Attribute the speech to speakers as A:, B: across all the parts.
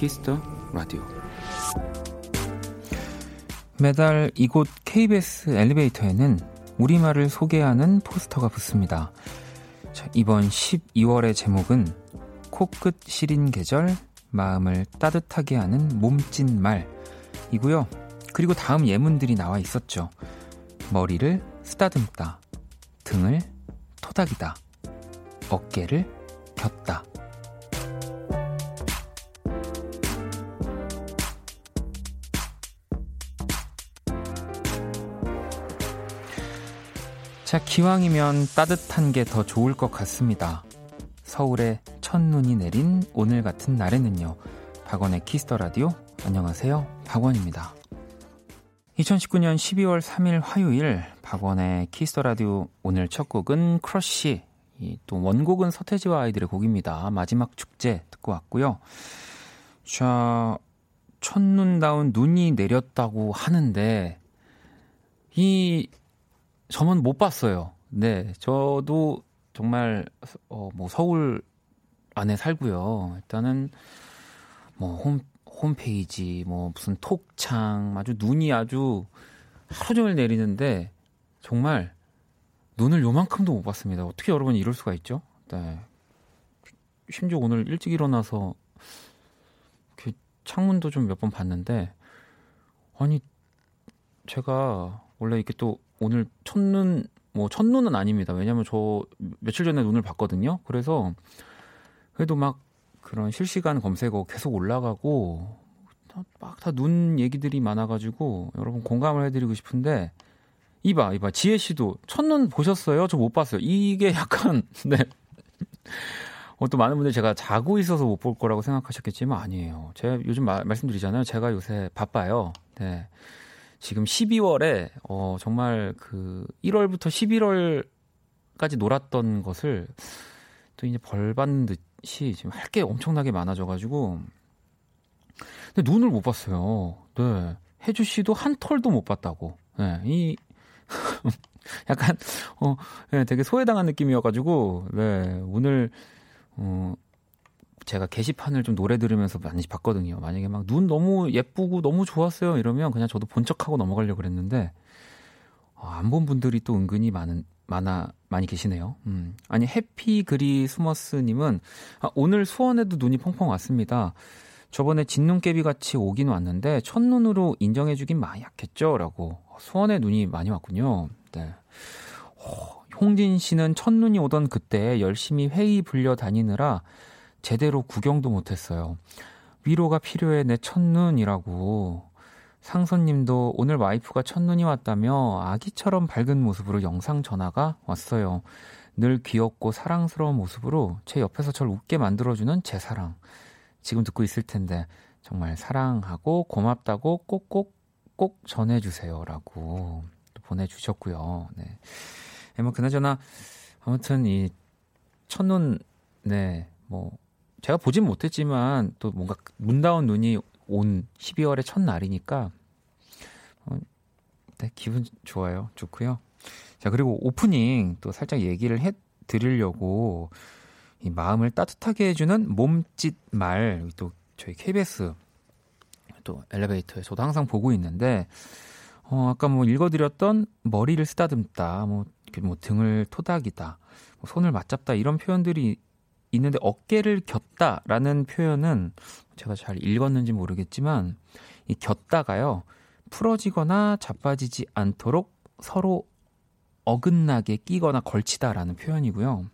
A: Kiss the Radio. 매달 이곳 KBS 엘리베이터에는 우리말을 소개하는 포스터가 붙습니다. 자, 이번 12월의 제목은 코끝 시린 계절, 마음을 따뜻하게 하는 몸짓말이고요. 그리고 다음 예문들이 나와 있었죠. 머리를 쓰다듬다, 등을 토닥이다, 어깨를 겯다. 자, 기왕이면 따뜻한 게 더 좋을 것 같습니다. 서울에 첫눈이 내린 오늘 같은 날에는요. 박원의 Kiss the Radio. 안녕하세요. 박원입니다. 2019년 12월 3일 화요일 박원의 Kiss the Radio 오늘 첫 곡은 Crush. 또 원곡은 서태지와 아이들의 곡입니다. 마지막 축제 듣고 왔고요. 자, 첫눈다운 눈이 내렸다고 하는데 이 저는 못 봤어요. 네, 저도 정말 어, 뭐 서울 안에 살고요. 일단은 뭐 홈, 홈페이지, 뭐 무슨 톡창, 아주 눈이 아주 하루 종일 내리는데 정말 눈을 요만큼도 못 봤습니다. 어떻게 여러분이 이럴 수가 있죠? 네. 심지어 오늘 일찍 일어나서 창문도 좀 몇 번 봤는데 아니 제가 원래 이렇게 또 오늘 첫눈 뭐 첫눈은 아닙니다. 왜냐면 저 며칠 전에 눈을 봤거든요. 그래서 그래도 막 그런 실시간 검색어 계속 올라가고 막 다 눈 얘기들이 많아가지고 여러분 공감을 해드리고 싶은데 이봐 이봐 지혜 씨도 첫눈 보셨어요? 저 못 봤어요. 이게 약간 네. 어, 또 많은 분들이 제가 자고 있어서 못 볼 거라고 생각하셨겠지만 아니에요. 제가 요즘 마, 말씀드리잖아요. 제가 요새 바빠요. 네. 지금 12월에 어 정말 그 1월부터 11월까지 놀았던 것을 또 이제 벌 받는 듯이 지금 할 게 엄청나게 많아져 가지고 근데 눈을 못 봤어요. 네. 혜주 씨도 한 털도 못 봤다고. 네. 이 약간 어 네, 되게 소외당한 느낌이어 가지고 네. 오늘 어 제가 게시판을 좀 노래 들으면서 많이 봤거든요. 만약에 막 눈 너무 예쁘고 너무 좋았어요 이러면 그냥 저도 본척하고 넘어가려고 그랬는데 어, 안본 분들이 또 은근히 많은 많아 많이 계시네요. 음. 아니 해피 그리 스머스님은 아, 오늘 수원에도 눈이 펑펑 왔습니다. 저번에 진눈깨비 같이 오긴 왔는데 첫눈으로 인정해주긴 많이 약했죠라고 수원에 눈이 많이 왔군요. 네. 어, 홍진 씨는 첫눈이 오던 그때 열심히 회의 불려 다니느라 제대로 구경도 못했어요. 위로가 필요해 내 첫눈이라고. 상선님도 오늘 와이프가 첫눈이 왔다며 아기처럼 밝은 모습으로 영상 전화가 왔어요. 늘 귀엽고 사랑스러운 모습으로 제 옆에서 저를 웃게 만들어주는 제 사랑. 지금 듣고 있을 텐데 정말 사랑하고 고맙다고 꼭꼭 꼭 전해주세요라고 보내주셨고요. 네. 뭐 그나저나 아무튼 이 첫눈 네뭐 제가 보진 못했지만 또 뭔가 문다운 눈이 온 12월의 첫날이니까 어, 네, 기분 좋아요. 좋고요. 자, 그리고 오프닝 또 살짝 얘기를 해 드리려고 이 마음을 따뜻하게 해주는 몸짓 말 또 저희 KBS 또 엘리베이터에 저도 항상 보고 있는데 어, 아까 뭐 읽어드렸던 머리를 쓰다듬다, 뭐, 뭐 등을 토닥이다, 뭐 손을 맞잡다 이런 표현들이 있는데 어깨를 겼다라는 표현은 제가 잘 읽었는지 모르겠지만 이 겼다가요 풀어지거나 자빠지지 않도록 서로 어긋나게 끼거나 걸치다라는 표현이고요.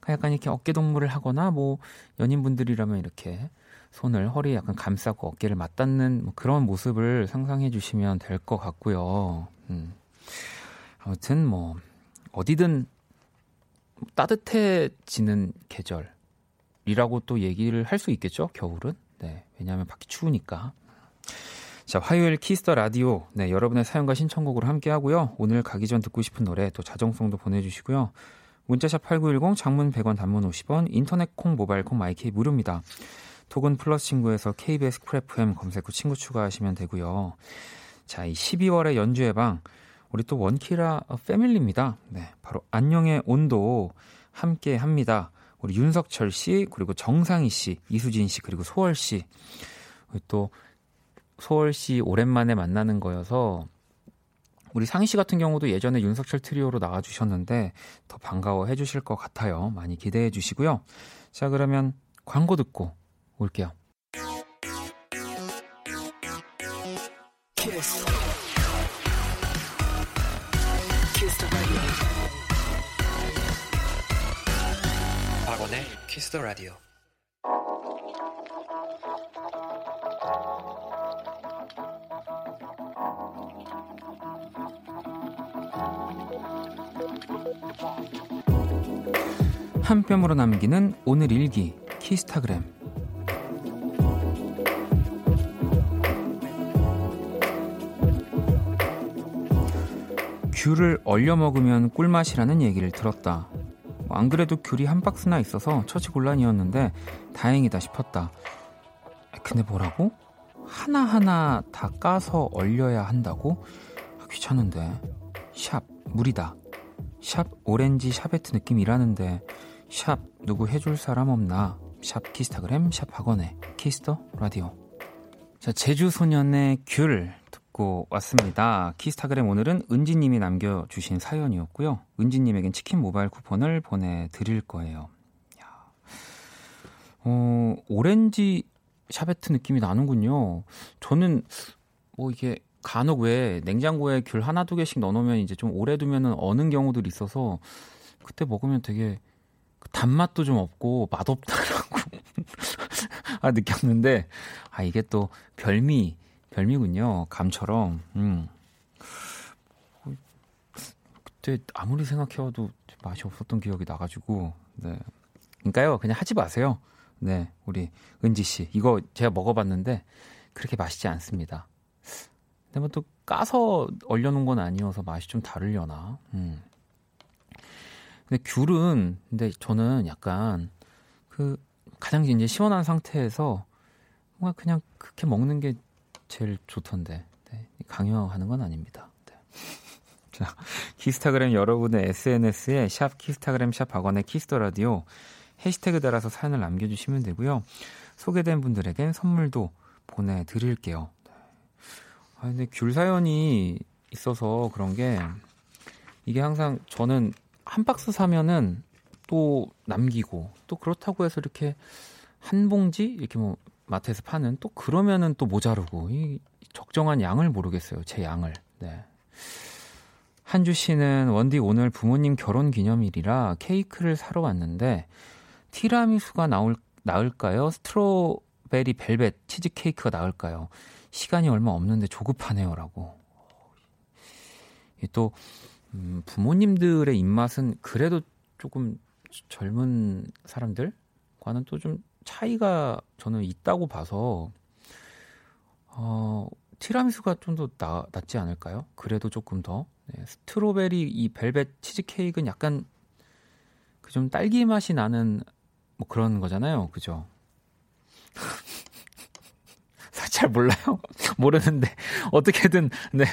A: 그러니까 약간 이렇게 어깨 동무를 하거나 뭐 연인분들이라면 이렇게 손을 허리에 약간 감싸고 어깨를 맞닿는 뭐 그런 모습을 상상해 주시면 될 것 같고요. 음. 아무튼 뭐 어디든 따뜻해지는 계절이라고 또 얘기를 할 수 있겠죠. 겨울은. 네. 왜냐하면 밖이 추우니까. 자, 화요일 Kiss the Radio. 네, 여러분의 사연과 신청곡으로 함께 하고요. 오늘 가기 전 듣고 싶은 노래 또 자정송도 보내 주시고요. 문자샵 8910 장문 100원 단문 50원 인터넷 콩 모바일 콩 my K 무료입니다. 톡은 플러스 친구에서 KBS Cool FM 검색 후 친구 추가하시면 되고요. 자, 이 12월의 연주의 방 우리 또 원키라 패밀리입니다. 네, 바로 안녕의 온도 함께 합니다. 우리 윤석철 씨, 그리고 정상희 씨, 이수진 씨, 그리고 소월 씨. 또 소월 씨 오랜만에 만나는 거여서 우리 상희 씨 같은 경우도 예전에 윤석철 트리오로 나와 주셨는데 더 반가워해 주실 것 같아요. 많이 기대해 주시고요. 자, 그러면 광고 듣고 올게요. 박원의 키스 더 라디오. 한 뼘으로 남기는 오늘 일기 키스타그램 귤을 얼려 먹으면 꿀맛이라는 얘기를 들었다. 안 그래도 귤이 한 박스나 있어서 처치 곤란이었는데 다행이다 싶었다. 근데 뭐라고? 하나하나 다 까서 얼려야 한다고? 아, 귀찮은데. 샵 무리다. 샵 오렌지 샤베트 느낌이라는데 샵 누구 해줄 사람 없나? 샵 키스타그램 샵 박원의 Kiss the Radio. 자 제주 소년의 귤 듣고 왔습니다. 키스타그램 오늘은 은지님이 남겨주신 사연이었고요. 은지님에겐 치킨 모바일 쿠폰을 보내드릴 거예요. 야. 어 오렌지 샤베트 느낌이 나는군요. 저는 뭐 이게 간혹 왜 냉장고에 귤 하나 두 개씩 넣어놓으면 이제 좀 오래 두면은 어는 경우들이 있어서 그때 먹으면 되게 단맛도 좀 없고 맛없다라고 아, 느꼈는데 아 이게 또 별미 별미군요 감처럼. 음. 그때 아무리 생각해도 맛이 없었던 기억이 나가지고 네. 그러니까요 그냥 하지 마세요. 네 우리 은지 씨. 이거 제가 먹어봤는데 그렇게 맛있지 않습니다. 근데 뭐 또 까서 얼려놓은 건 아니어서 맛이 좀 다르려나? 음. 근데 귤은 근데 저는 약간 그 가장 이제 시원한 상태에서 뭔가 그냥 그렇게 먹는 게 제일 좋던데 네, 강요하는 건 아닙니다. 네. 자, 키스타그램 여러분의 SNS에 샵 키스타그램 샵 박원의 Kiss the Radio 해시태그 달아서 사연을 남겨주시면 되고요. 소개된 분들에겐 선물도 보내드릴게요. 네. 아 근데 귤 사연이 있어서 그런 게 이게 항상 저는 한 박스 사면은 또 남기고 또 그렇다고 해서 이렇게 한 봉지 이렇게 뭐 마트에서 파는 또 그러면은 또 모자르고 이 적정한 양을 모르겠어요. 제 양을. 네. 한주 씨는 원디 오늘 부모님 결혼 기념일이라 케이크를 사러 왔는데 티라미수가 나올 나을까요? 스트로베리 벨벳 치즈 케이크가 나을까요? 시간이 얼마 없는데 조급하네요라고. 또 음, 부모님들의 입맛은 그래도 조금 젊은 사람들과는 또 좀 차이가 저는 있다고 봐서 어, 티라미수가 좀 더 낫지 않을까요? 그래도 조금 더 네, 스트로베리 이 벨벳 치즈 케이크는 약간 그 좀 딸기 맛이 나는 뭐 그런 거잖아요, 그죠? 잘 몰라요. 모르는데 어떻게든 네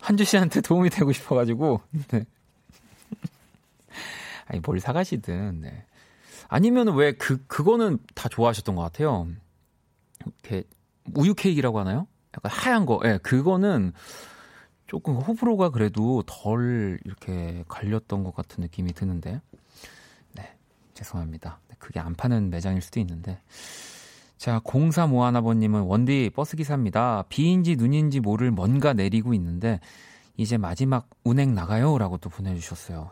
A: 한주 씨한테 도움이 되고 싶어가지고 네. 아니 뭘 사가시든 네. 아니면 왜 그 그거는 다 좋아하셨던 것 같아요. 이렇게 우유 케이크라고 하나요? 약간 하얀 거. 예, 네, 그거는 조금 호불호가 그래도 덜 이렇게 갈렸던 것 같은 느낌이 드는데. 네, 죄송합니다. 그게 안 파는 매장일 수도 있는데. 자, 0351아버님은 원디 버스기사입니다. 비인지 눈인지 모를 뭔가 내리고 있는데, 이제 마지막 운행 나가요? 라고 또 보내주셨어요.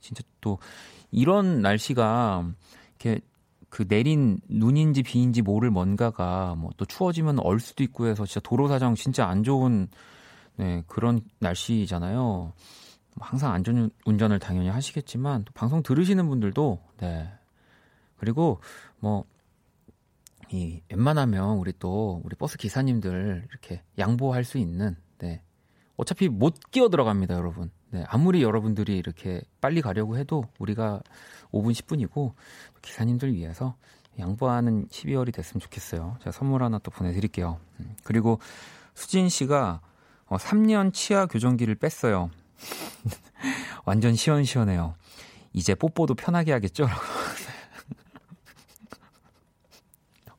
A: 진짜 또, 이런 날씨가, 이렇게 그 내린 눈인지 비인지 모를 뭔가가 뭐 또 추워지면 얼 수도 있고 해서 진짜 도로 사정 진짜 안 좋은, 네, 그런 날씨잖아요. 항상 안전 운전을 당연히 하시겠지만, 또 방송 들으시는 분들도, 네. 그리고 뭐, 이 웬만하면 우리 또 우리 버스 기사님들 이렇게 양보할 수 있는 네. 어차피 못 끼어 들어갑니다, 여러분. 네, 아무리 여러분들이 이렇게 빨리 가려고 해도 우리가 5분 10분이고 기사님들 위해서 양보하는 12월이 됐으면 좋겠어요. 제가 선물 하나 또 보내드릴게요. 음, 그리고 수진 씨가 어, 3년 치아 교정기를 뺐어요. 완전 시원시원해요. 이제 뽀뽀도 편하게 하겠죠?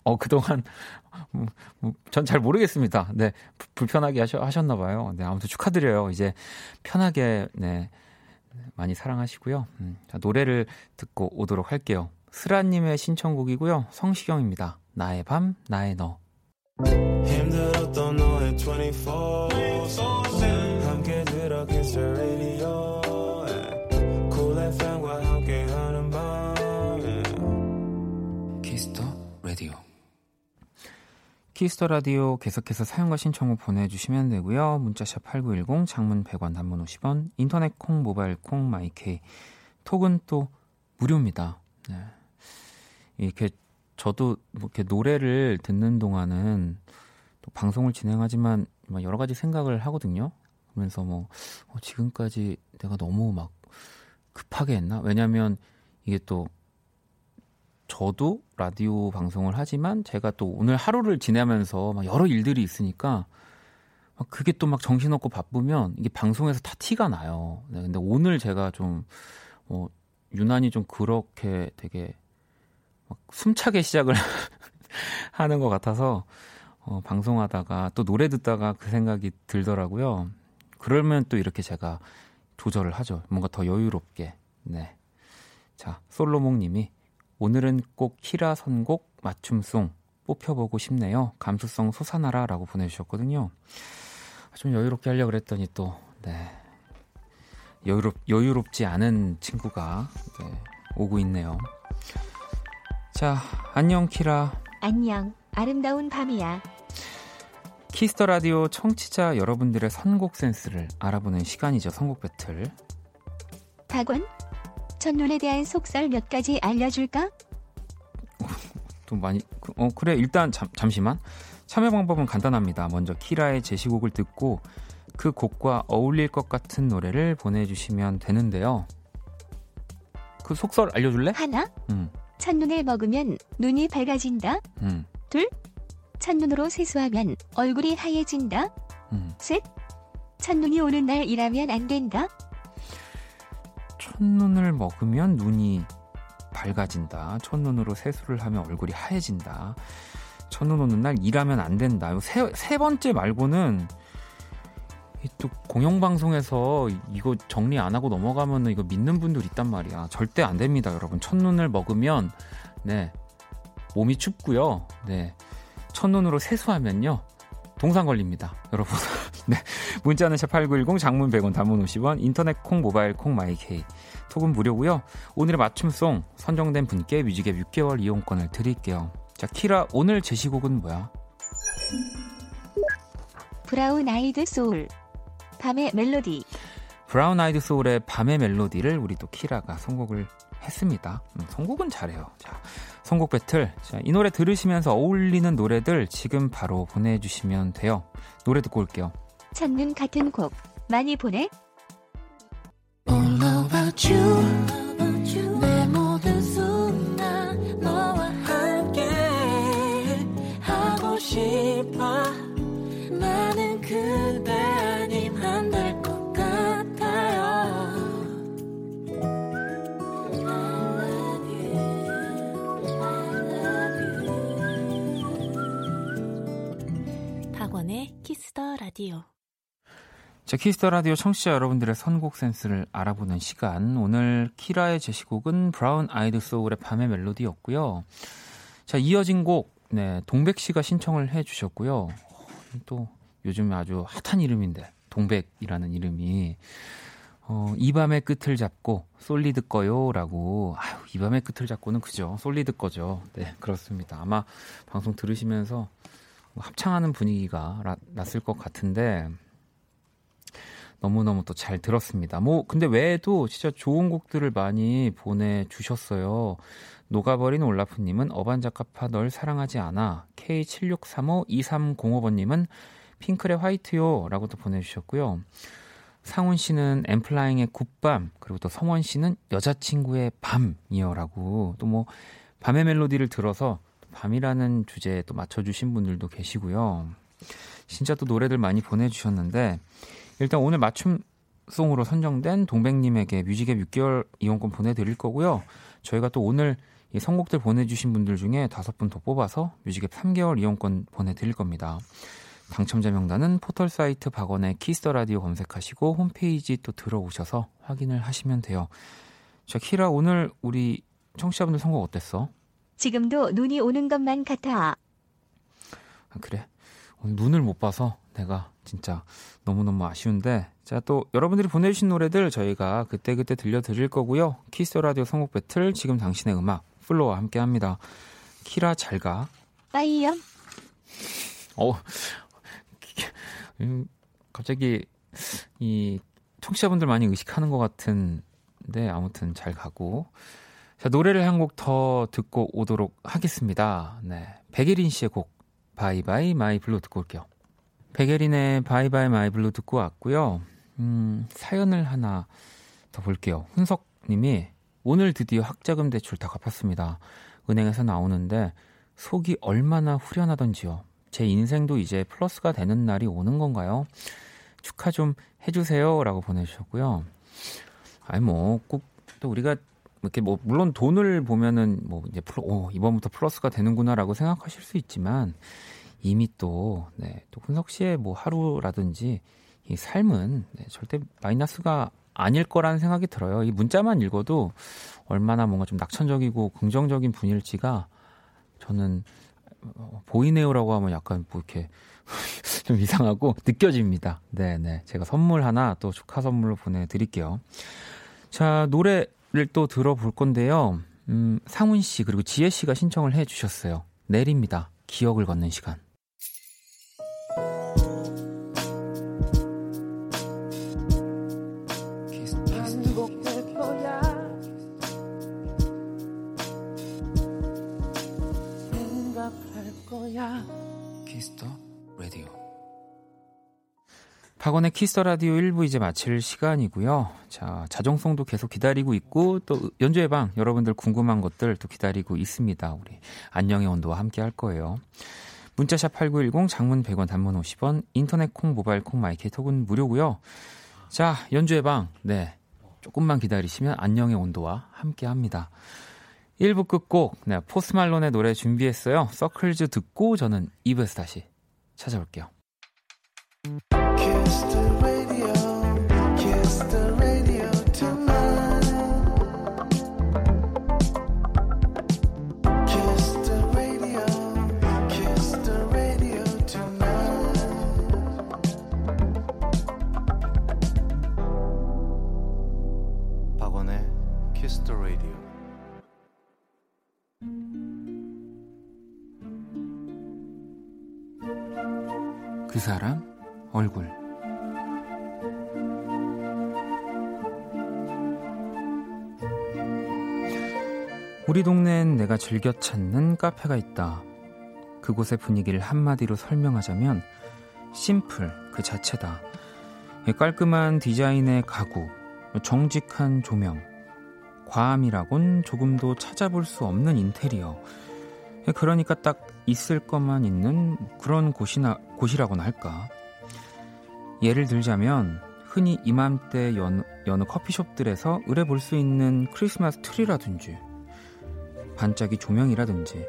A: 어, 그동안, 전 잘 모르겠습니다. 네, 불편하게 하셔, 하셨나 봐요. 네, 아무튼 축하드려요. 이제 편하게, 네, 많이 사랑하시고요. 음, 자, 노래를 듣고 오도록 할게요. 스라님의 신청곡이고요. 성시경입니다. 나의 밤, 나의 너. 힘들었던 너의 24 함께 들어 Kiss the Radio 계속해서 사연과 신청을 보내주시면 되고요. 문자샵 8910 장문 100원 단문 50원 인터넷 콩 모바일 콩 my K 톡은 또 무료입니다. 네. 이렇게 저도 뭐 이렇게 노래를 듣는 동안은 또 방송을 진행하지만 여러 가지 생각을 하거든요. 그러면서 뭐 어, 지금까지 내가 너무 막 급하게 했나? 왜냐면 이게 또 저도 라디오 방송을 하지만 제가 또 오늘 하루를 지내면서 막 여러 일들이 있으니까 막 그게 또 막 정신없고 바쁘면 이게 방송에서 다 티가 나요. 네, 근데 오늘 제가 좀 어, 유난히 좀 그렇게 되게 막 숨차게 시작을 하는 것 같아서 어, 방송하다가 또 노래 듣다가 그 생각이 들더라고요. 그러면 또 이렇게 제가 조절을 하죠. 뭔가 더 여유롭게. 네. 자, 솔로몽 님이 오늘은 꼭 키라 선곡 맞춤송 뽑혀보고 싶네요. 감수성 솟아나라 라고 보내주셨거든요. 좀 여유롭게 하려고 그랬더니 또, 네. 여유롭, 여유롭지 않은 친구가 네, 오고 있네요. 자, 안녕, 키라.
B: 안녕, 아름다운 밤이야.
A: Kiss the Radio 청취자 여러분들의 선곡 센스를 알아보는 시간이죠. 선곡 배틀.
B: 박원, 첫눈에 대한 속설 몇 가지 알려줄까?
A: 또 많이, 어, 그래. 일단 잠, 잠시만. 참여 방법은 간단합니다. 먼저 키라의 제시곡을 듣고 그 곡과 어울릴 것 같은 노래를 보내주시면 되는데요. 그 속설 알려줄래?
B: 하나, 음. 첫눈을 먹으면 눈이 밝아진다. 음. 둘, 첫눈으로 세수하면 얼굴이 하얘진다. 음. 셋, 첫눈이 오는 날 일하면 안 된다.
A: 첫눈을 먹으면 눈이 밝아진다. 첫눈으로 세수를 하면 얼굴이 하얘진다. 첫눈 오는 날 일하면 안 된다. 세, 세 번째 말고는 또 공영방송에서 이거 정리 안 하고 넘어가면 이거 믿는 분들 있단 말이야. 절대 안 됩니다, 여러분. 첫눈을 먹으면, 네. 몸이 춥고요. 네. 첫눈으로 세수하면요. 동상 걸립니다. 여러분. 네. 문자는 샵8910 장문 100원 단문 50원 인터넷 콩 모바일 콩 my K 톡은 무료고요. 오늘의 맞춤송 선정된 분께 뮤직앱 6개월 이용권을 드릴게요. 자, 키라 오늘 제시곡은 뭐야?
B: Brown Eyed Soul 밤의 멜로디.
A: Brown Eyed Soul의 밤의 멜로디를 우리 또 키라가 선곡을 했습니다. 음, 선곡은 잘해요. 자, 선곡 배틀. 자, 이 노래 들으시면서 어울리는 노래들 지금 바로 보내주시면 돼요. 노래 듣고 올게요.
B: 찾는 같은 곡 많이 보내. All about you. 내 모든 순간 너와 함께 하고 싶어. 나는 그대. Kiss the Radio.
A: 자, Kiss the Radio 청취자 여러분들의 선곡 센스를 알아보는 시간. 오늘 키라의 제시곡은 Brown Eyed Soul의 밤의 멜로디였고요. 자, 이어진 곡, 네, 동백 씨가 신청을 해 주셨고요. 또 요즘 아주 핫한 이름인데, 동백이라는 이름이. 어, 이 밤의 끝을 잡고 Solid 거요라고. 아유, 이 밤의 끝을 잡고는 그죠. Solid 거죠. 네, 그렇습니다. 아마 방송 들으시면서 뭐 합창하는 분위기가 라, 났을 것 같은데 너무너무 또 잘 들었습니다. 뭐 근데 외에도 진짜 좋은 곡들을 많이 보내주셨어요. 녹아버린 올라프님은 어반자카파 널 사랑하지 않아 K76352305번님은 핑클의 화이트요 라고 도 보내주셨고요. 상훈 씨는 엠플라잉의 굿밤 그리고 또 성원 씨는 여자친구의 밤이요 라고 또 뭐 밤의 멜로디를 들어서 밤이라는 주제에 또 맞춰주신 분들도 계시고요. 진짜 또 노래들 많이 보내주셨는데, 일단 오늘 맞춤 송으로 선정된 동백님에게 뮤직앱 6개월 이용권 보내드릴 거고요. 저희가 또 오늘 이 선곡들 보내주신 분들 중에 다섯 분 더 뽑아서 뮤직앱 3개월 이용권 보내드릴 겁니다. 당첨자 명단은 포털 사이트 박원의 Kiss the Radio 검색하시고 홈페이지 또 들어오셔서 확인을 하시면 돼요. 자, 키라 오늘 우리 청취자분들 선곡 어땠어?
B: 지금도 눈이 오는 것만 같아.
A: 아, 그래. 눈을 못 봐서 내가 진짜 너무너무 아쉬운데 자 또 여러분들이 보내주신 노래들 저희가 그때그때 들려드릴 거고요. Kiss Radio 선곡 배틀 지금 당신의 음악 FLO와 함께합니다. 키라 잘가.
B: bye요.
A: 어 음, 갑자기 이 청취자분들 많이 의식하는 것 같은데 아무튼 잘 가고. 자 노래를 한 곡 더 듣고 오도록 하겠습니다. 네 백예린 씨의 곡 Bye Bye My Blue 듣고 올게요 백예린의 Bye Bye My Blue 듣고 왔고요. 음, 사연을 하나 더 볼게요. 훈석 님이 오늘 드디어 학자금 대출 다 갚았습니다. 은행에서 나오는데 속이 얼마나 후련하던지요. 제 인생도 이제 플러스가 되는 날이 오는 건가요? 축하 좀 해주세요. 라고 보내주셨고요. 아니, 뭐, 꼭, 또 우리가, 이렇게 뭐, 물론 돈을 보면은, 뭐, 이제, 플러, 오, 이번부터 플러스가 되는구나라고 생각하실 수 있지만, 이미 또, 네, 또 훈석 씨의 뭐 하루라든지 이 삶은 네, 절대 마이너스가 아닐 거라는 생각이 들어요. 이 문자만 읽어도 얼마나 뭔가 좀 낙천적이고 긍정적인 분일지가 저는 어, 보이네요라고 하면 약간 뭐 이렇게 좀 이상하고 느껴집니다. 네, 네. 제가 선물 하나 또 축하 선물로 보내 드릴게요. 자, 노래를 또 들어볼 건데요. 음, 상훈 씨 그리고 지혜 씨가 신청을 해 주셨어요. 내립니다. 기억을 걷는 시간. 박원의 Kiss the Radio 1부 이제 마칠 시간이고요. 자, 자정송도 계속 기다리고 있고 또 연주회 방 여러분들 궁금한 것들 또 기다리고 있습니다. 우리 안녕의 온도와 함께 할 거예요. 문자샵 8910 장문 100원 단문 50원 인터넷 콩 모바일 콩 my K 톡은 무료고요. 자, 연주회 방. 네. 조금만 기다리시면 안녕의 온도와 함께 합니다. 1부 끝곡 네, Post Malone의 노래 준비했어요. Circles 듣고 저는 2부에서 다시 찾아올게요. 사람 얼굴 우리 동네엔 내가 즐겨 찾는 카페가 있다. 그곳의 분위기를 한마디로 설명하자면 심플 그 자체다. 깔끔한 디자인의 가구, 정직한 조명, 과함이라곤 조금도 찾아볼 수 없는 인테리어. 그러니까 딱 있을 것만 있는 그런 곳이나, 곳이라고나 할까. 예를 들자면 흔히 이맘때 여느, 여느 커피숍들에서 의뢰 볼 수 있는 크리스마스 트리라든지 반짝이 조명이라든지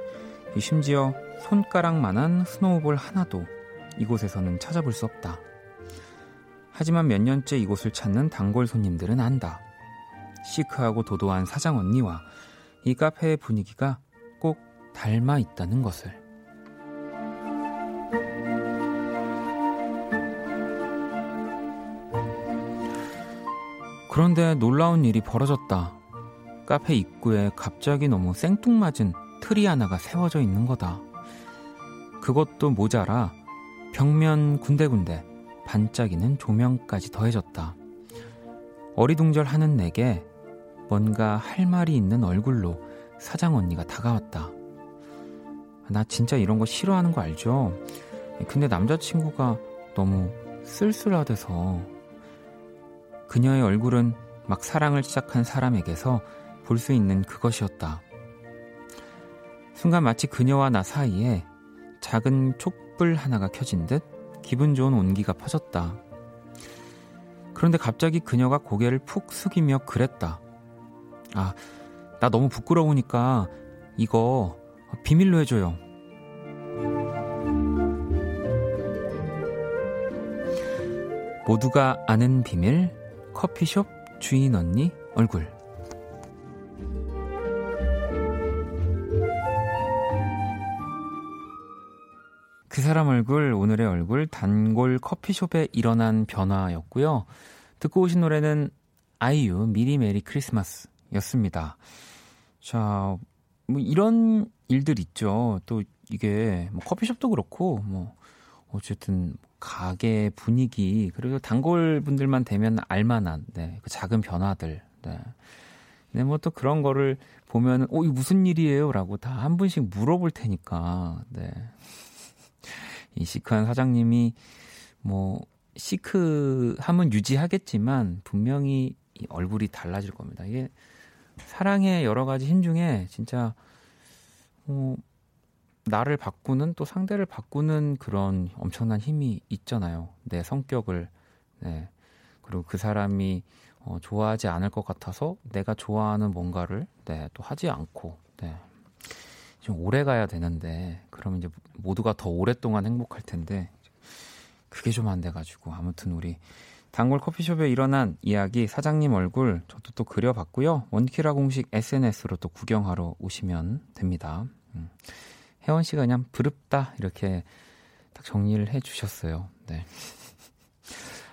A: 심지어 손가락만한 스노우볼 하나도 이곳에서는 찾아볼 수 없다. 하지만 몇 년째 이곳을 찾는 단골 손님들은 안다. 시크하고 도도한 사장 언니와 이 카페의 분위기가 꼭 닮아 있다는 것을. 그런데 놀라운 일이 벌어졌다. 카페 입구에 갑자기 너무 생뚱맞은 트리 하나가 세워져 있는 거다. 그것도 모자라 벽면 군데군데 반짝이는 조명까지 더해졌다. 어리둥절 하는 내게 뭔가 할 말이 있는 얼굴로 사장 언니가 다가왔다. 나 진짜 이런 거 싫어하는 거 알죠? 근데 남자친구가 너무 쓸쓸하대서 그녀의 얼굴은 막 사랑을 시작한 사람에게서 볼 수 있는 그것이었다. 순간 마치 그녀와 나 사이에 작은 촛불 하나가 켜진 듯 기분 좋은 온기가 퍼졌다. 그런데 갑자기 그녀가 고개를 푹 숙이며 그랬다. 아, 나 너무 부끄러우니까 이거 비밀로 해줘요. 모두가 아는 비밀 커피숍 주인 언니 얼굴 그 사람 얼굴 오늘의 얼굴 단골 커피숍에 일어난 변화였고요. 듣고 오신 노래는 아이유 미리 메리 크리스마스였습니다. 자, 뭐 이런 일들 있죠. 또 이게 뭐 커피숍도 그렇고 뭐 어쨌든 가게 분위기 그리고 단골 분들만 되면 알만한 네, 그 작은 변화들. 네. 네, 뭐 또 그런 거를 보면은 어, 이 무슨 일이에요 라고 다 한 분씩 물어볼 테니까. 네. 이 시크한 사장님이 뭐 시크함은 유지하겠지만 분명히 이 얼굴이 달라질 겁니다. 이게 사랑의 여러 가지 힘 중에 진짜 뭐 나를 바꾸는 또 상대를 바꾸는 그런 엄청난 힘이 있잖아요. 내 성격을 네. 그리고 그 사람이 어, 좋아하지 않을 것 같아서 내가 좋아하는 뭔가를 네, 또 하지 않고 네. 좀 오래 가야 되는데 그러면 이제 모두가 더 오랫동안 행복할 텐데 그게 좀 안 돼가지고 아무튼 우리 단골 커피숍에 일어난 이야기 사장님 얼굴 저도 또 그려봤고요 원키라 공식 SNS로 또 구경하러 오시면 됩니다. 음. 혜원 씨가 그냥 부럽다 이렇게 딱 정리를 해 주셨어요. 네.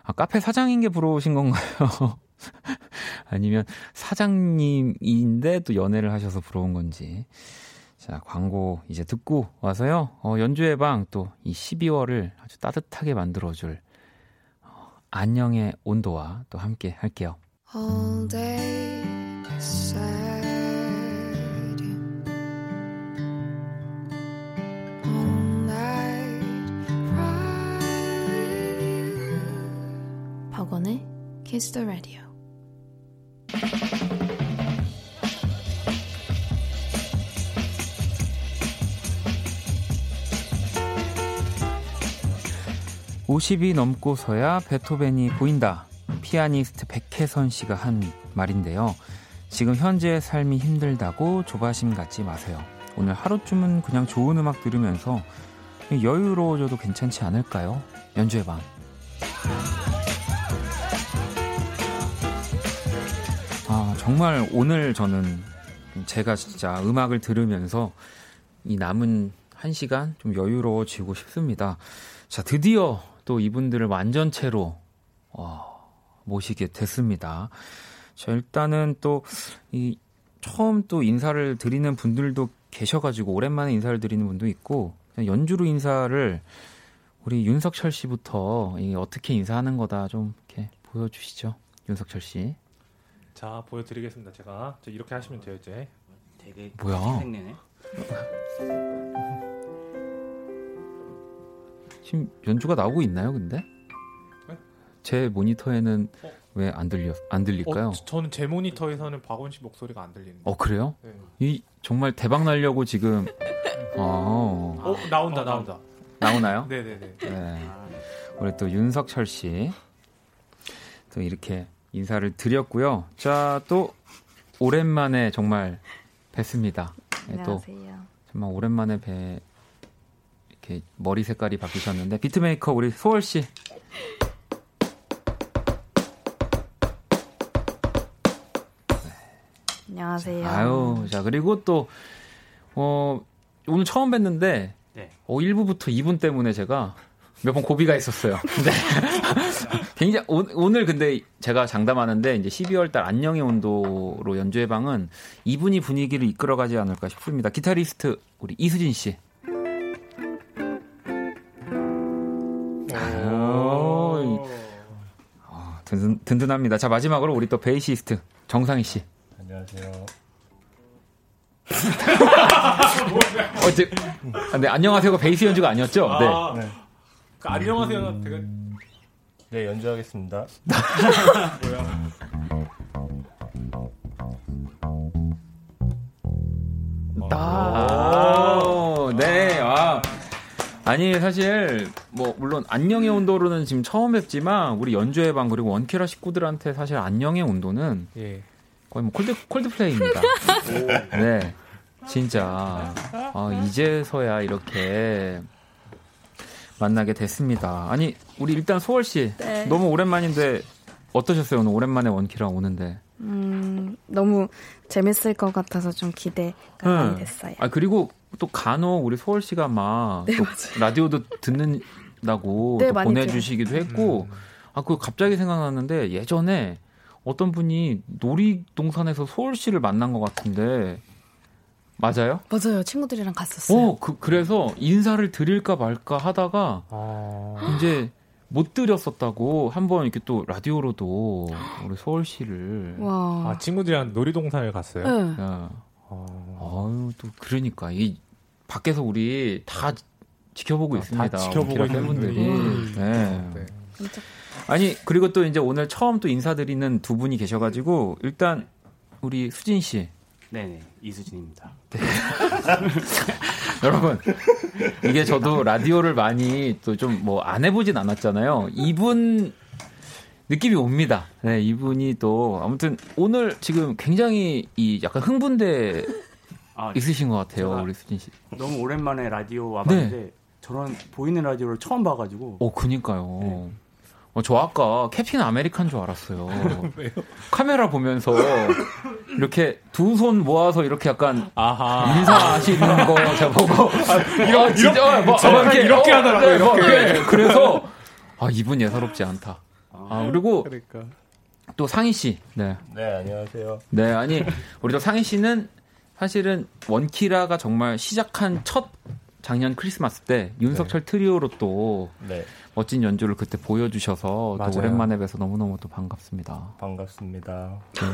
A: 아, 카페 사장인 게 부러우신 건가요? 아니면 사장님인데 또 연애를 하셔서 부러운 건지. 자, 광고 이제 듣고 와서요. 어, 연주의 방 또 이 12월을 아주 따뜻하게 만들어줄 어, 안녕의 온도와 또 함께 할게요. All day 박 Kiss the Radio. (50이) 넘고서야 베토벤이 보인다. 피아니스트 백혜선 씨가 한 말인데요. 지금 현재의 삶이 힘들다고 조바심 갖지 마세요. 오늘 하루쯤은 그냥 좋은 음악 들으면서 여유로워져도 괜찮지 않을까요? 연주의 방 정말 오늘 저는 제가 진짜 음악을 들으면서 이 남은 한 시간 좀 여유로워지고 싶습니다. 자, 드디어 또 이분들을 완전체로 어, 모시게 됐습니다. 자, 일단은 또 이 처음 또 인사를 드리는 분들도 계셔가지고 오랜만에 인사를 드리는 분도 있고 연주로 인사를 우리 윤석철 씨부터 어떻게 인사하는 거다 좀 이렇게 보여주시죠, 윤석철 씨.
C: 자 보여드리겠습니다. 제가 저 이렇게 하시면 돼요 이제.
A: 되게 뭐야? 지금 연주가 나오고 있나요, 근데? 네? 제 모니터에는 어? 왜안 들려 안 들릴까요? 어,
C: 저는 제 모니터에서는 박원 씨 목소리가 안 들리는데.
A: 어 그래요? 네. 이 정말 대박 날려고 지금.
C: 어. 어 나온다 나온다.
A: 나오나요?
C: 네네네. 네.
A: 우리 또 윤석철 씨. 또 이렇게 인사를 드렸고요. 자, 또 오랜만에 정말 뵀습니다.
D: 네, 또
A: 정말 오랜만에 뵈 이렇게 머리 색깔이 바뀌셨는데 비트메이커 우리 소월 씨.
D: 안녕하세요.
A: 아유, 자 그리고 또 어, 오늘 처음 뵀는데 네. 어, 1부부터 2분 때문에 제가 몇 번 고비가 있었어요. 네. 굉장히 오, 늘 근데 제가 장담하는데 이제 12월 달 안녕의 온도로 연주회 방은 이분이 분위기를 이끌어가지 않을까 싶습니다. 기타리스트 우리 이수진 씨. 아, 든든, 든든합니다. 자 마지막으로 우리 또 베이시스트 정상희 씨.
E: 안녕하세요.
A: 어제 아, 네, 안녕하세요가 베이스 연주가 아니었죠?
C: 아, 네. 네. 그 안녕하세요. 되게
E: 네 연주하겠습니다. 뭐야?
A: 아, 네, 아, 아니 사실 뭐 물론 안녕의 온도로는 지금 처음 뵙지만 우리 연주회 방 그리고 원키라 식구들한테 사실 안녕의 온도는 예. 거의 뭐 콜드 콜드플레이입니다. 네, 진짜 아, 이제서야 이렇게 만나게 됐습니다. 아니 우리 일단 소월 씨 네. 너무 오랜만인데 어떠셨어요 오늘 오랜만에 원키라 오는데?
F: 음 너무 재밌을 것 같아서 좀 기대가 음. 많이 됐어요.
A: 아 그리고 또 간혹 우리 소월 씨가 막 네, 라디오도 듣는다고 네, 보내주시기도 했고 음. 아그 갑자기 생각났는데 예전에 어떤 분이 놀이동산에서 소월 씨를 만난 것 같은데 맞아요?
F: 맞아요. 친구들이랑 갔었어요.
A: 어, 그, 그래서 인사를 드릴까 말까 하다가 아... 이제 못 드렸었다고 한 번 이렇게 또 라디오로도 우리 서울시를
C: 와. 아 친구들이랑 놀이동산을 갔어요. 네. 야.
A: 아. 유 또 그러니까 이 밖에서 우리 다 지켜보고 아, 있습니다. 다
C: 지켜보고 있는 분들이. 음. 네.
A: 네. 아니 그리고 또 이제 오늘 처음 또 인사드리는 두 분이 계셔가지고 일단 우리 수진 씨.
D: 네네 이수진입니다. 네.
A: 여러분 이게 저도 라디오를 많이 또 좀 뭐 안 해보진 않았잖아요. 이분 느낌이 옵니다. 네, 이분이 또 아무튼 오늘 지금 굉장히 이 약간 흥분돼 아, 있으신 것 같아요, 우리 수진 씨.
D: 너무 오랜만에 라디오 와봤는데 네. 저런 보이는 라디오를 처음 봐가지고.
A: 어, 그니까요. 네. 어, 저 아까 Captain America인 줄 알았어요. 왜요? 카메라 보면서 이렇게 두 손 모아서 이렇게 약간 아하. 인사하시는 거 제가 보고 아, 이런, 진짜 뭐,
C: 뭐, 이렇게, 이렇게 하더라고요. 이렇게.
A: 네, 그래서 아 이분 예사롭지 않다. 아 그리고 그러니까. 또 상희 씨.
E: 네. 네 안녕하세요.
A: 네 아니 우리 또 상희 씨는 사실은 원키라가 정말 시작한 첫 작년 크리스마스 때 윤석철 네. 트리오로 또 네. 멋진 연주를 그때 보여주셔서 또 오랜만에 뵈서 너무너무 또 반갑습니다.
E: 반갑습니다.
C: 네.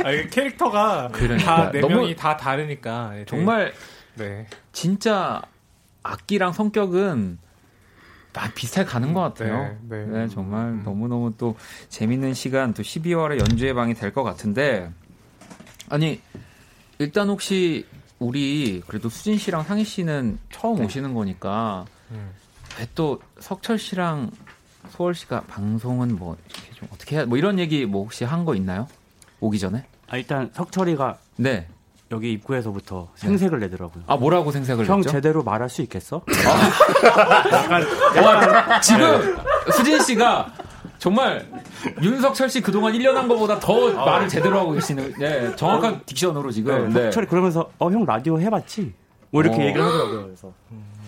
C: 아, 캐릭터가 그러니까. 다네 명이 다 다르니까
A: 네. 정말 네. 진짜 악기랑 성격은 다 비슷하게 가는 것 같아요. 네, 네. 네 정말 음. 너무너무 또 재밌는 시간 또 12월에 연주회 방이 될 것 같은데 아니 일단 혹시 우리 그래도 수진 씨랑 상희 씨는 처음 네. 오시는 거니까 음. 왜또 석철 씨랑 소월 씨가 방송은 뭐 이렇게 좀 어떻게 해야 뭐 이런 얘기 뭐 혹시 한 거 있나요? 오기 전에?
D: 아 일단 석철이가 네. 여기 입구에서부터 네. 생색을 네. 내더라고요.
A: 아 뭐라고 생색을
D: 형
A: 냈죠?
D: 제대로 말할 수 있겠어?
A: 아. 와, 지금 수진 씨가 정말 윤석철 씨 그동안 1년 한 것보다 더 아. 말을 제대로 하고 계시는 네, 정확한 딕션으로 지금.
D: 네. 석철이 그러면서 어 형 라디오 해봤지? 뭐 이렇게 어. 얘기를 하더라고요. 그래서. 음.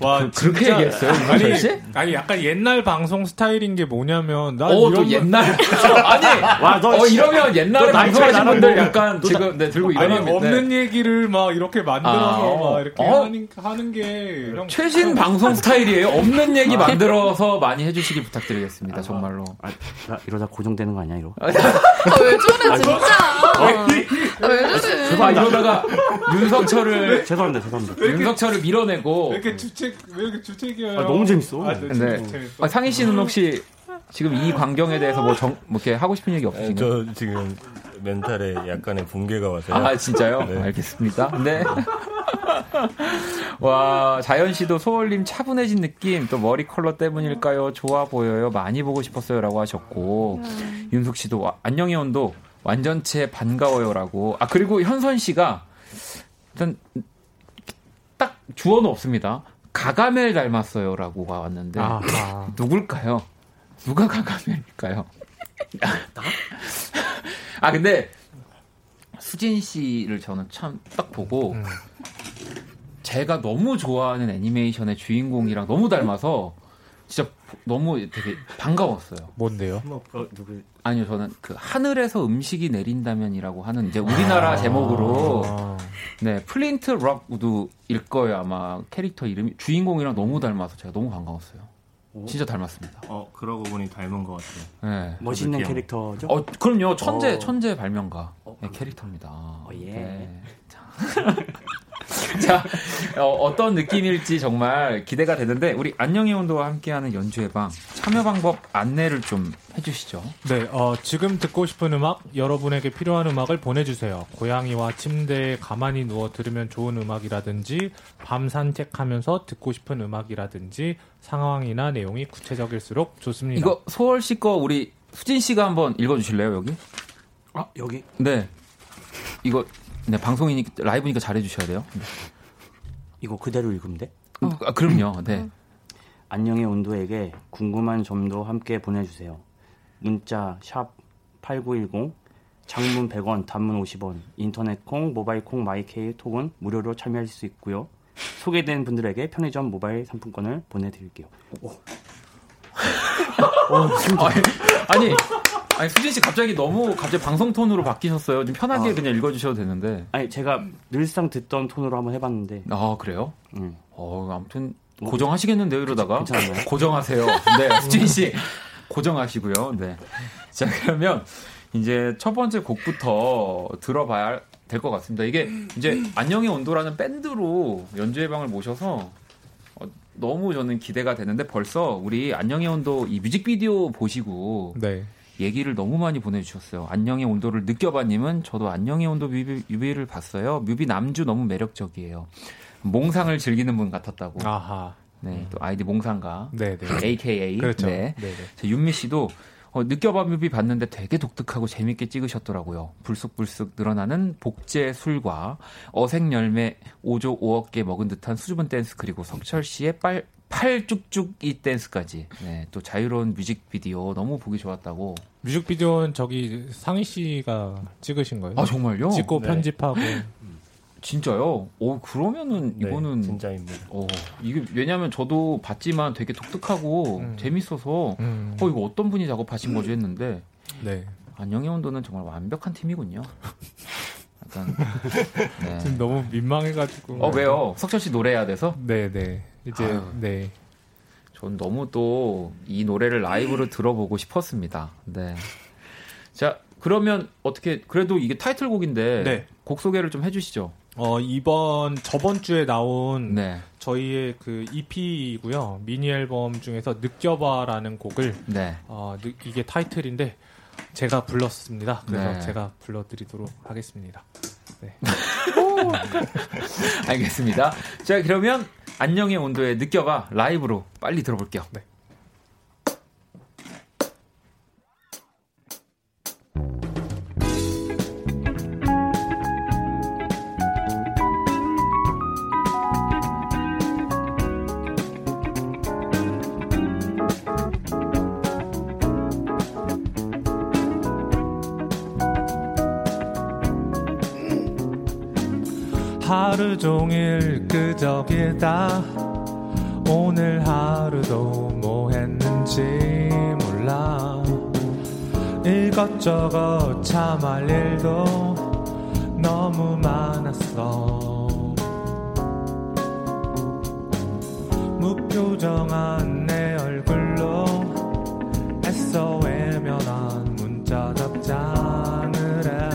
A: 와 그, 렇게 얘기했어요 아니, 씨?
C: 아니 약간 옛날 방송 스타일인 게 뭐냐면
A: 난 어, 이런 옛날 아니 와, 너 어, 이러면 옛날에 방송하신 분들 약간 지금 네, 들고 일어나면
C: 없는 네. 얘기를 막 이렇게 만들어서 아, 막 이렇게 어? 하는, 하는 게 형,
A: 최신 방송 스타일이에요 없는 얘기 아. 만들어서 많이 해주시기 부탁드리겠습니다 아, 정말로
D: 아, 나 이러다 고정되는 거 아니야 이러
F: 아, 왜 저래 진짜 아, 왜 저래
A: 아 이러다가 윤석철을
D: 죄송합니다 죄송합니다
A: 윤석철을 밀어내고
C: 왜 이렇게 주책 왜 이렇게 주책이에요?
D: 아, 너무 재밌어. 아,
A: 네. 네. 아, 상희 씨는 혹시 지금 이 광경에 대해서 뭐, 정, 뭐 이렇게 하고 싶은 얘기 없으신가요?
E: 저 지금 멘탈에 약간의 붕괴가 와서요.
A: 아 진짜요? 네. 알겠습니다. 네. 와 자연 씨도 소월님 차분해진 느낌 또 머리 컬러 때문일까요? 좋아 보여요. 많이 보고 싶었어요 라고 하셨고 음. 윤숙 씨도 와, 안녕히 온도 완전체 반가워요라고. 아 그리고 현선 씨가 일단 딱 주어는 없습니다. 가가멜 닮았어요라고 왔는데 아하. 누굴까요? 누가 가가멜일까요? 아 근데 수진 씨를 저는 참 딱 보고 음. 제가 너무 좋아하는 애니메이션의 주인공이랑 너무 닮아서 진짜 너무 되게 반가웠어요.
C: 뭔데요?
D: 뭐, 어, 누구?
A: 아니요, 저는 그 하늘에서 음식이 내린다면이라고 하는 이제 우리나라 아~ 제목으로 네 Flint Lockwood일 거예요 아마 캐릭터 이름이 주인공이랑 너무 닮아서 제가 너무 반가웠어요. 오? 진짜 닮았습니다.
E: 어 그러고 보니 닮은 것 같아요.
D: 네. 멋있는 캐릭터죠?
A: 어 그럼요 천재 어. 천재 발명가 어, 네, 캐릭터입니다. 어, 예. 네. 자, 어, 떤 느낌일지 정말 기대가 되는데 우리 안녕의 온도와 함께하는 연주회 방 참여 방법 안내를 좀 해주시죠.
C: 네, 어, 지금 듣고 싶은 음악, 여러분에게 필요한 음악을 보내주세요. 고양이와 침대에 가만히 누워 들으면 좋은 음악이라든지 밤 산책하면서 듣고 싶은 음악이라든지 상황이나 내용이 구체적일수록 좋습니다.
A: 이거 소월 씨 거 우리 수진 씨가 한번 읽어주실래요 여기?
D: 아 여기?
A: 네. 이거 네 방송이니까 라이브니까 잘해 주셔야 돼요. 네.
D: 이거 그대로 읽으면 돼?
A: 어. 아, 그럼요. 네.
D: 안녕의 온도에게 궁금한 점도 함께 보내주세요. 문자 샵 8910 장문 100원, 단문 50원, 인터넷 콩, 모바일 콩, 마이케이 톡은 무료로 참여할 수 있고요. 소개된 분들에게 편의점 모바일 상품권을 보내드릴게요. 오.
A: 오, 아니, 아니, 아니 수진 씨 갑자기 너무 갑자기 방송 톤으로 바뀌셨어요. 좀 편하게 아. 그냥 읽어주셔도 되는데.
D: 아니 제가 늘상 듣던 톤으로 한번 해봤는데.
A: 아 그래요? 응. 어 아무튼 고정하시겠는데요 이러다가. 괜찮아요. 고정하세요. 네, 수진 씨 고정하시고요. 네. 자 그러면 이제 첫 번째 곡부터 들어봐야 될 것 같습니다. 이게 이제 안녕의 온도라는 밴드로 연주회 방을 모셔서 어, 너무 저는 기대가 되는데 벌써 우리 안녕의 온도 이 뮤직비디오 보시고 네. 얘기를 너무 많이 보내주셨어요. 안녕의 온도를 느껴봐님은 저도 안녕의 온도 뮤비, 뮤비를 봤어요. 뮤비 남주 너무 매력적이에요. 몽상을 즐기는 분 같았다고. 아하. 네, 또 아이디 몽상가. 네네. AKA.
C: 그렇죠.
A: 네. 네네. 윤미 씨도 어, 느껴봐 뮤비 봤는데 되게 독특하고 재밌게 찍으셨더라고요. 불쑥불쑥 늘어나는 복제 술과 어색 열매 5조 5억 개 먹은 듯한 수줍은 댄스 그리고 석철 씨의 빨, 팔 쭉쭉 이 댄스까지. 네, 또 자유로운 뮤직비디오 너무 보기 좋았다고.
C: 뮤직비디오는 저기 상희 씨가 찍으신 거예요?
A: 아 정말요?
C: 찍고 네. 편집하고.
A: 진짜요? 오 그러면은 네, 이거는
E: 진짜입니다.
A: 어 이게 왜냐면 저도 봤지만 되게 독특하고 음. 재밌어서 음. 어 이거 어떤 분이 작업하신 거지 했는데 네. 안녕의 온도는 정말 완벽한 팀이군요.
C: 약간 네. 지금 너무 민망해가지고.
A: 어 왜요? 석철 씨 노래해야 돼서?
C: 네네. 네. 이제 아유, 네.
A: 전 너무 또 이 노래를 라이브로 들어보고 싶었습니다. 네. 자 그러면 어떻게 그래도 이게 타이틀곡인데 네. 곡 소개를 좀 해주시죠.
C: 어 이번 저번 주에 나온 네. 저희의 그 EP이고요 미니 앨범 중에서 느껴봐라는 곡을 네. 어 이게 타이틀인데 제가 불렀습니다. 그래서 네. 제가 불러드리도록 하겠습니다. 네.
A: 알겠습니다. 자 그러면 안녕의 온도에 느껴봐 라이브로 빨리 들어볼게요. 네.
C: 하루 종일 끄적이다. 오늘 하루도 뭐 했는지 몰라. 이것저것 참할 일도 너무 많았어. 무표정한 내 얼굴로 애써 외면한 문자 답장을 해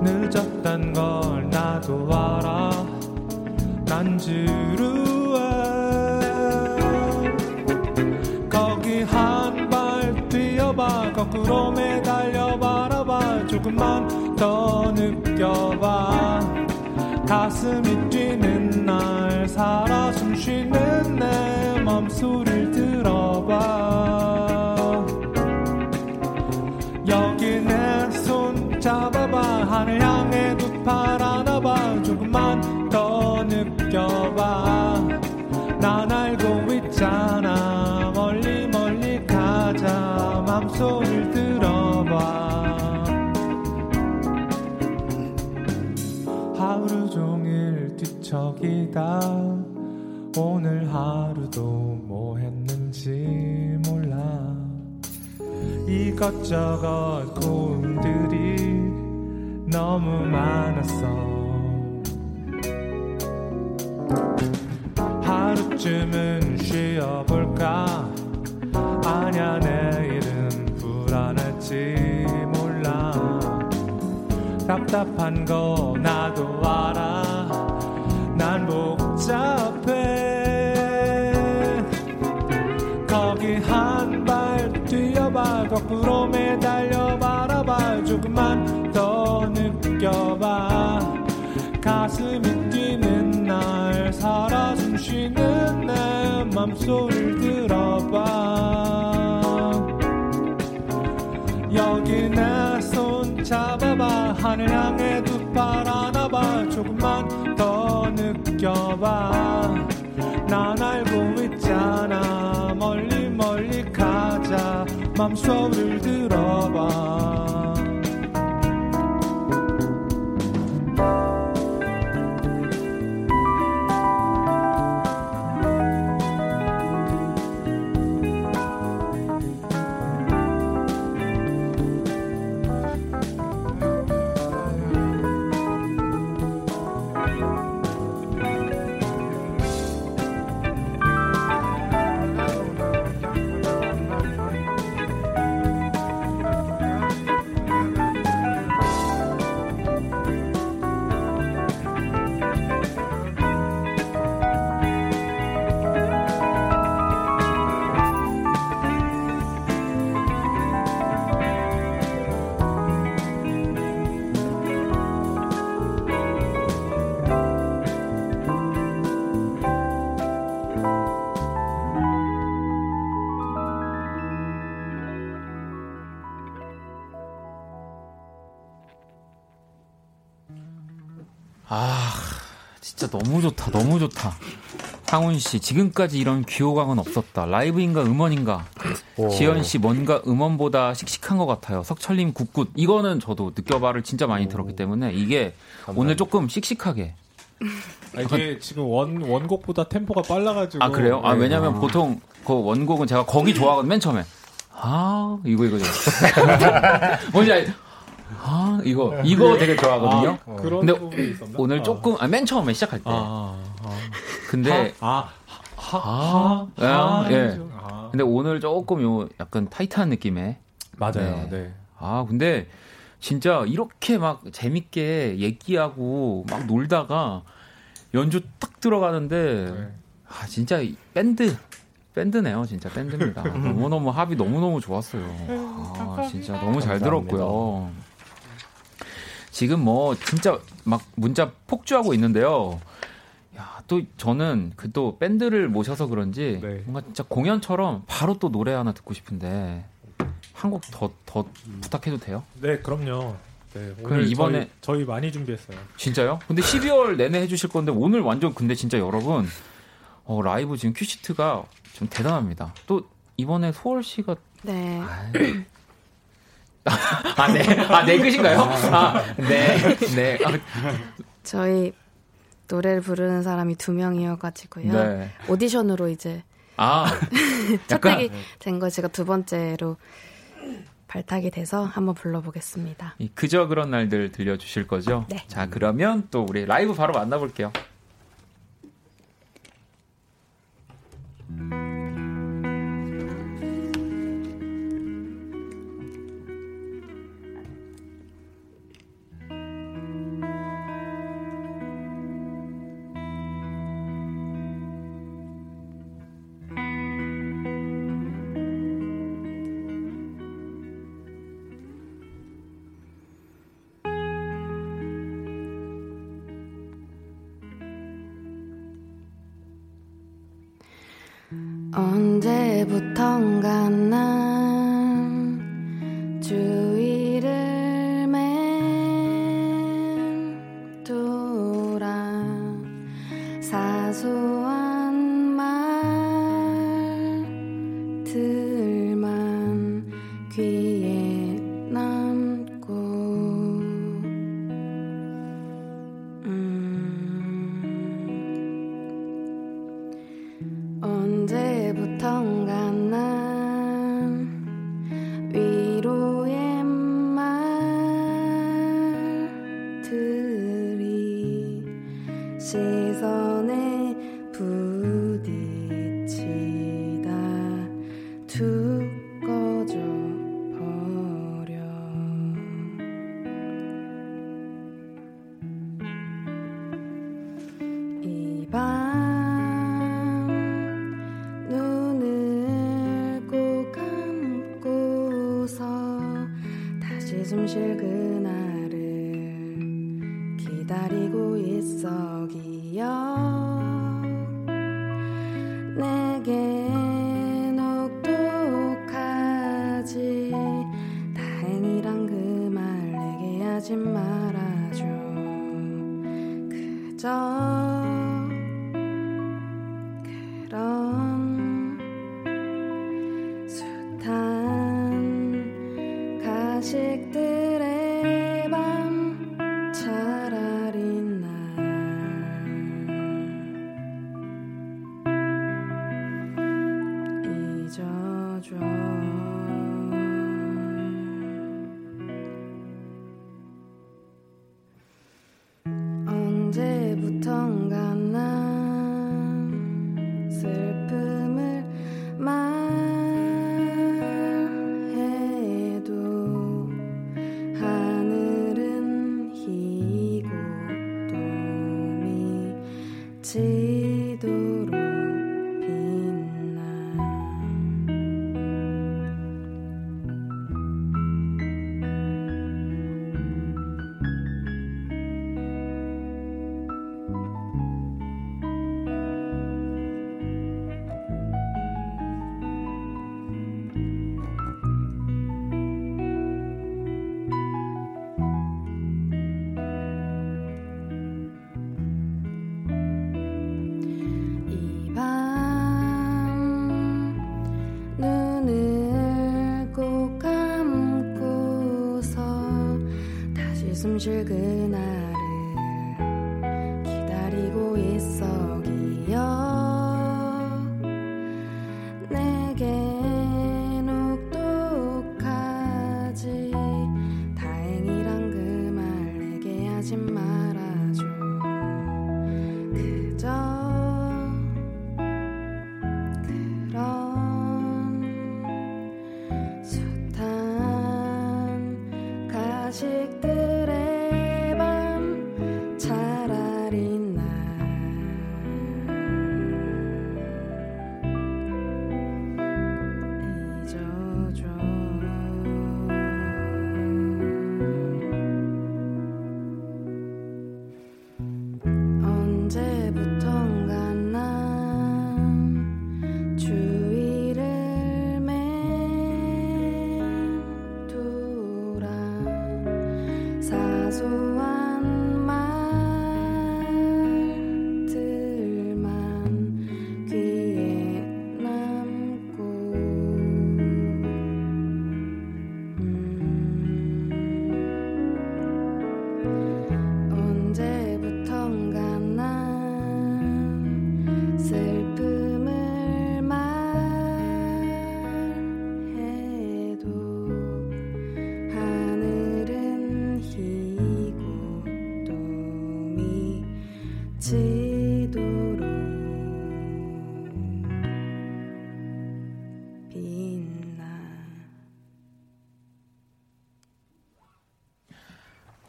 C: 늦었단 걸 난 지루해 거기 한 발 뛰어봐 거꾸로 매달려 바라봐. 조금만 더 느껴봐. 가슴이 뛰는 날 살아 숨쉬는 내 맘소리를 들어봐. 여기 내 손 잡아봐. 하늘 향해 두 팔 안아봐. 조금만 다. 오늘 하루도 뭐 했는지 몰라. 이것저것 고음들이 너무 많았어. 하루쯤은 쉬어볼까? 아냐 내일은 불안할지 몰라. 답답한 거 나도 알아. 난 복잡해 거기 한 발 뛰어봐 거꾸로 매달려 바라봐. 조금만 더 느껴봐. 가슴이 뛰는 날 살아 숨쉬는 내 맘소리를 들어봐. 여기 내 손 잡아봐. 하늘 향해 맘소리를 들어봐
A: 너무 좋다, 너무 좋다. 상훈 씨, 지금까지 이런 귀호강은 없었다. 라이브인가 음원인가? 오. 지연 씨, 뭔가 음원보다 씩씩한 것 같아요. 석철님 good good. 이거는 저도 느껴봐를 진짜 많이 오. 들었기 때문에 이게 감사합니다. 오늘 조금 씩씩하게.
E: 아, 이게 지금 원, 원곡보다 템포가 빨라가지고.
A: 아, 그래요? 아, 네. 왜냐면 아. 보통 그 원곡은 제가 거기 좋아하거든요. 맨 처음에. 아, 이거, 이거죠. 뭔지 알, 아 이거 이거 되게 좋아하거든요.
E: 아, 그런 근데
A: 오늘 조금 아, 맨 처음에 시작할 때. 아, 아, 근데 아, 하, 하, 하, 예. 아. 근데 오늘 조금 요 약간 타이트한 느낌의
E: 맞아요. 네. 네.
A: 아 근데 진짜 이렇게 막 재밌게 얘기하고 막 놀다가 연주 딱 들어가는데 네. 아 진짜 밴드 밴드네요, 진짜 밴드입니다. 너무너무 합이 너무너무 좋았어요. 아, 진짜 너무 잘 들었고요. 지금 뭐 진짜 막 문자 폭주하고 있는데요. 야, 또 저는 그 또 밴드를 모셔서 그런지 네. 뭔가 진짜 공연처럼 바로 또 노래 하나 듣고 싶은데 한 곡 더 더 부탁해도 돼요?
E: 네, 그럼요. 네, 그럼 이번에 저희, 저희, 많이 준비했어요.
A: 진짜요? 근데 12월 내내 해주실 건데 오늘 완전 근데 진짜 여러분 어, 라이브 지금 큐시트가 좀 대단합니다. 또 이번에 소월 씨가
F: 네.
A: 아, 네. 아, 네 끝인가요? 아, 네. 네. 아.
F: 저희 노래를 부르는 사람이 두 명이어가지고요. 네. 오디션으로 이제. 아. 첫택이 된 거 제가 두 번째로 발탁이 돼서 한번 불러보겠습니다.
A: 그저 그런 날들 들려주실 거죠?
F: 네.
A: 자, 그러면 또 우리 라이브 바로 만나볼게요.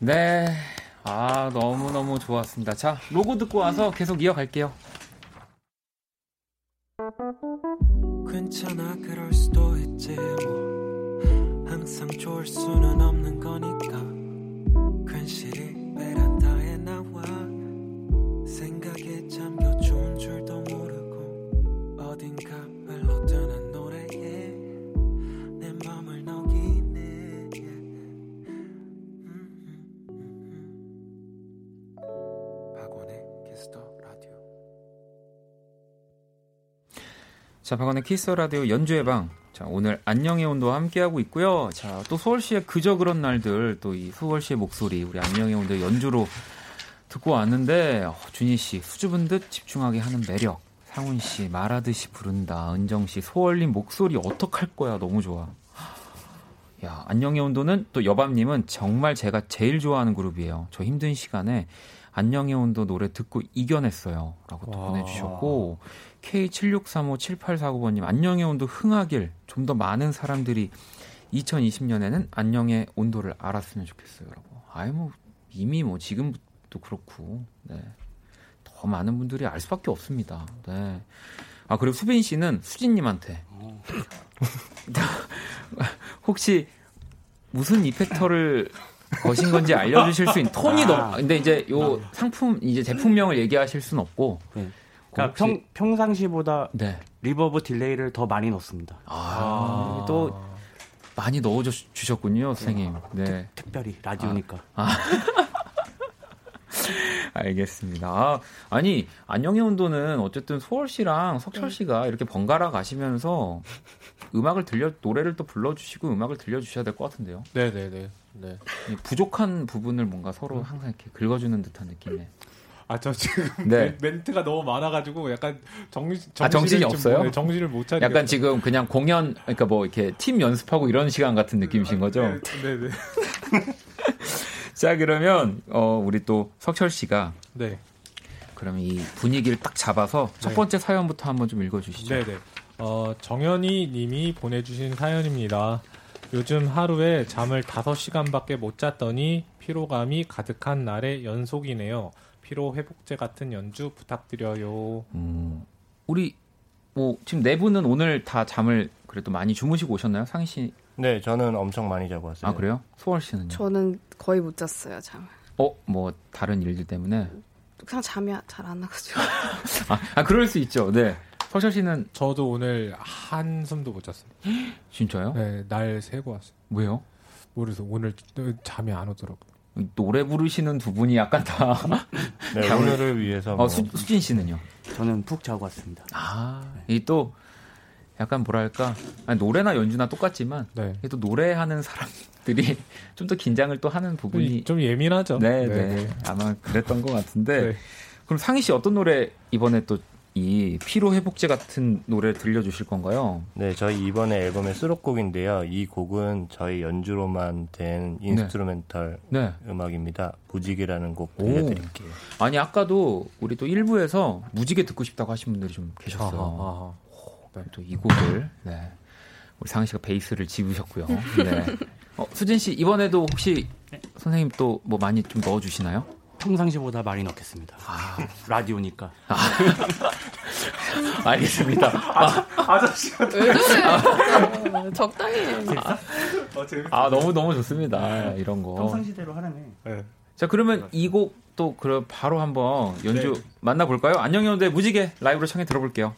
A: 네. 아, 너무너무 좋았습니다. 자, 로고 듣고 와서 계속 이어갈게요. 자, 박원의 Kiss Radio 연주회 방. 자, 오늘 안녕의 온도와 함께하고 있고요. 자, 또 소월 씨의 그저 그런 날들, 또 이 소월 씨의 목소리, 우리 안녕의 온도 연주로 듣고 왔는데, 어, 준희 씨, 수줍은 듯 집중하게 하는 매력. 상훈 씨, 말하듯이 부른다. 은정 씨, 소월님 목소리 어떡할 거야. 너무 좋아. 야, 안녕의 온도는 또 여밤님은 정말 제가 제일 좋아하는 그룹이에요. 저 힘든 시간에 안녕의 온도 노래 듣고 이겨냈어요. 라고 또 보내주셨고, K76357849번님, 안녕의 온도 흥하길 좀 더 많은 사람들이 2020년에는 안녕의 온도를 알았으면 좋겠어요. 라고. 아이, 뭐, 이미 뭐, 지금도 그렇고, 네. 더 많은 분들이 알 수밖에 없습니다. 네. 아, 그리고 수빈 씨는 수진님한테. 혹시 무슨 이펙터를 것인 건지 알려주실 수 있는 톤이 아. 너무. 근데 이제 요 아. 상품 이제 제품명을 얘기하실 수는 없고. 네.
D: 그러니까 평, 평상시보다 네. reverb delay를 더 많이 넣습니다.
A: 아, 아. 또 많이 넣어 주셨군요, 선생님. 네.
D: 특, 별히 라디오니까. 아.
A: 알겠습니다. 아, 니 안녕의 온도는 어쨌든 소월 씨랑 석철 네. 씨가 이렇게 번갈아 가시면서 음악을 들려 노래를 또 불러주시고 음악을 들려주셔야 될 것 같은데요.
C: 네 네 네. 네, 네.
A: 네. 부족한 부분을 뭔가 서로 항상 이렇게 긁어주는 듯한 느낌에.
C: 아, 저 지금 네. 멘트가 너무 많아가지고 약간 정신,
A: 아, 정신이 없어요? 네,
C: 정신을 못 차리고.
A: 약간 지금 그냥 공연, 그러니까 뭐 이렇게 팀 연습하고 이런 시간 같은 느낌이신 거죠? 네, 네. 네. 자, 그러면, 어, 우리 또 석철 씨가. 네. 그럼 이 분위기를 딱 잡아서 첫 네. 번째 사연부터 한번 좀 읽어주시죠.
C: 네네. 어, 정현이 님이 보내주신 사연입니다. 요즘 하루에 잠을 5시간밖에 못 잤더니 피로감이 가득한 날의 연속이네요. 피로 회복제 같은 연주 부탁드려요. 음,
A: 우리 뭐 지금 네 분은 오늘 다 잠을 그래도 많이 주무시고 오셨나요? 상희 씨
E: 네, 저는 엄청 많이 자고 왔어요.
A: 아 그래요? 소월 씨는요?
F: 저는 거의 못 잤어요 잠을.
A: 어, 뭐 다른 일들 때문에?
F: 그냥 잠이 잘 안 나가지고.
A: 아, 아, 그럴 수 있죠. 네. 석철 씨는
C: 저도 오늘 한숨도 못 잤어요.
A: 진짜요?
C: 네, 날 새고 왔어요.
A: 왜요?
C: 모르겠어. 오늘 잠이 안 오더라고요.
A: 노래 부르시는 두 분이 약간 다
E: 네, 오늘을 위해서 뭐.
A: 어, 수, 수진 씨는요?
D: 저는 푹 자고 왔습니다.
A: 아, 네. 이또 약간 뭐랄까 아니, 노래나 연주나 똑같지만 네. 또 노래하는 사람들이 좀 더 긴장을 또 하는 부분이
C: 좀 예민하죠.
A: 네, 네, 네. 아마 그랬던 것 같은데 네. 그럼 상희 씨 어떤 노래 이번에 또 이 피로 회복제 같은 노래 들려주실 건가요?
E: 네, 저희 이번에 앨범의 수록곡인데요. 이 곡은 저희 연주로만 된 네. instrumental 네. 음악입니다. 무지개라는 곡 들려드릴게요.
A: 오. 아니 아까도 우리 또 1부에서 무지개 듣고 싶다고 하신 분들이 좀 계셨어요. 아하, 아하. 네, 또이 곡을 네. 우리 상희 씨가 베이스를 집으셨고요. 네. 어, 수진 씨 이번에도 혹시 선생님 또 뭐 많이 좀 넣어 주시나요?
D: 평상시보다 많이 넣겠습니다. 아. 라디오니까. 아.
A: 알겠습니다.
C: 아, 아저씨가
F: 왜 그래? 적당히.
A: 아, 어, 아, 너무 너무 좋습니다. 이런 거.
D: 평상시대로 하라네. 네.
A: 자 그러면 이 곡도 그럼 바로 한번 연주 네. 만나볼까요? 안녕여대 무지개 라이브로 청해 들어볼게요.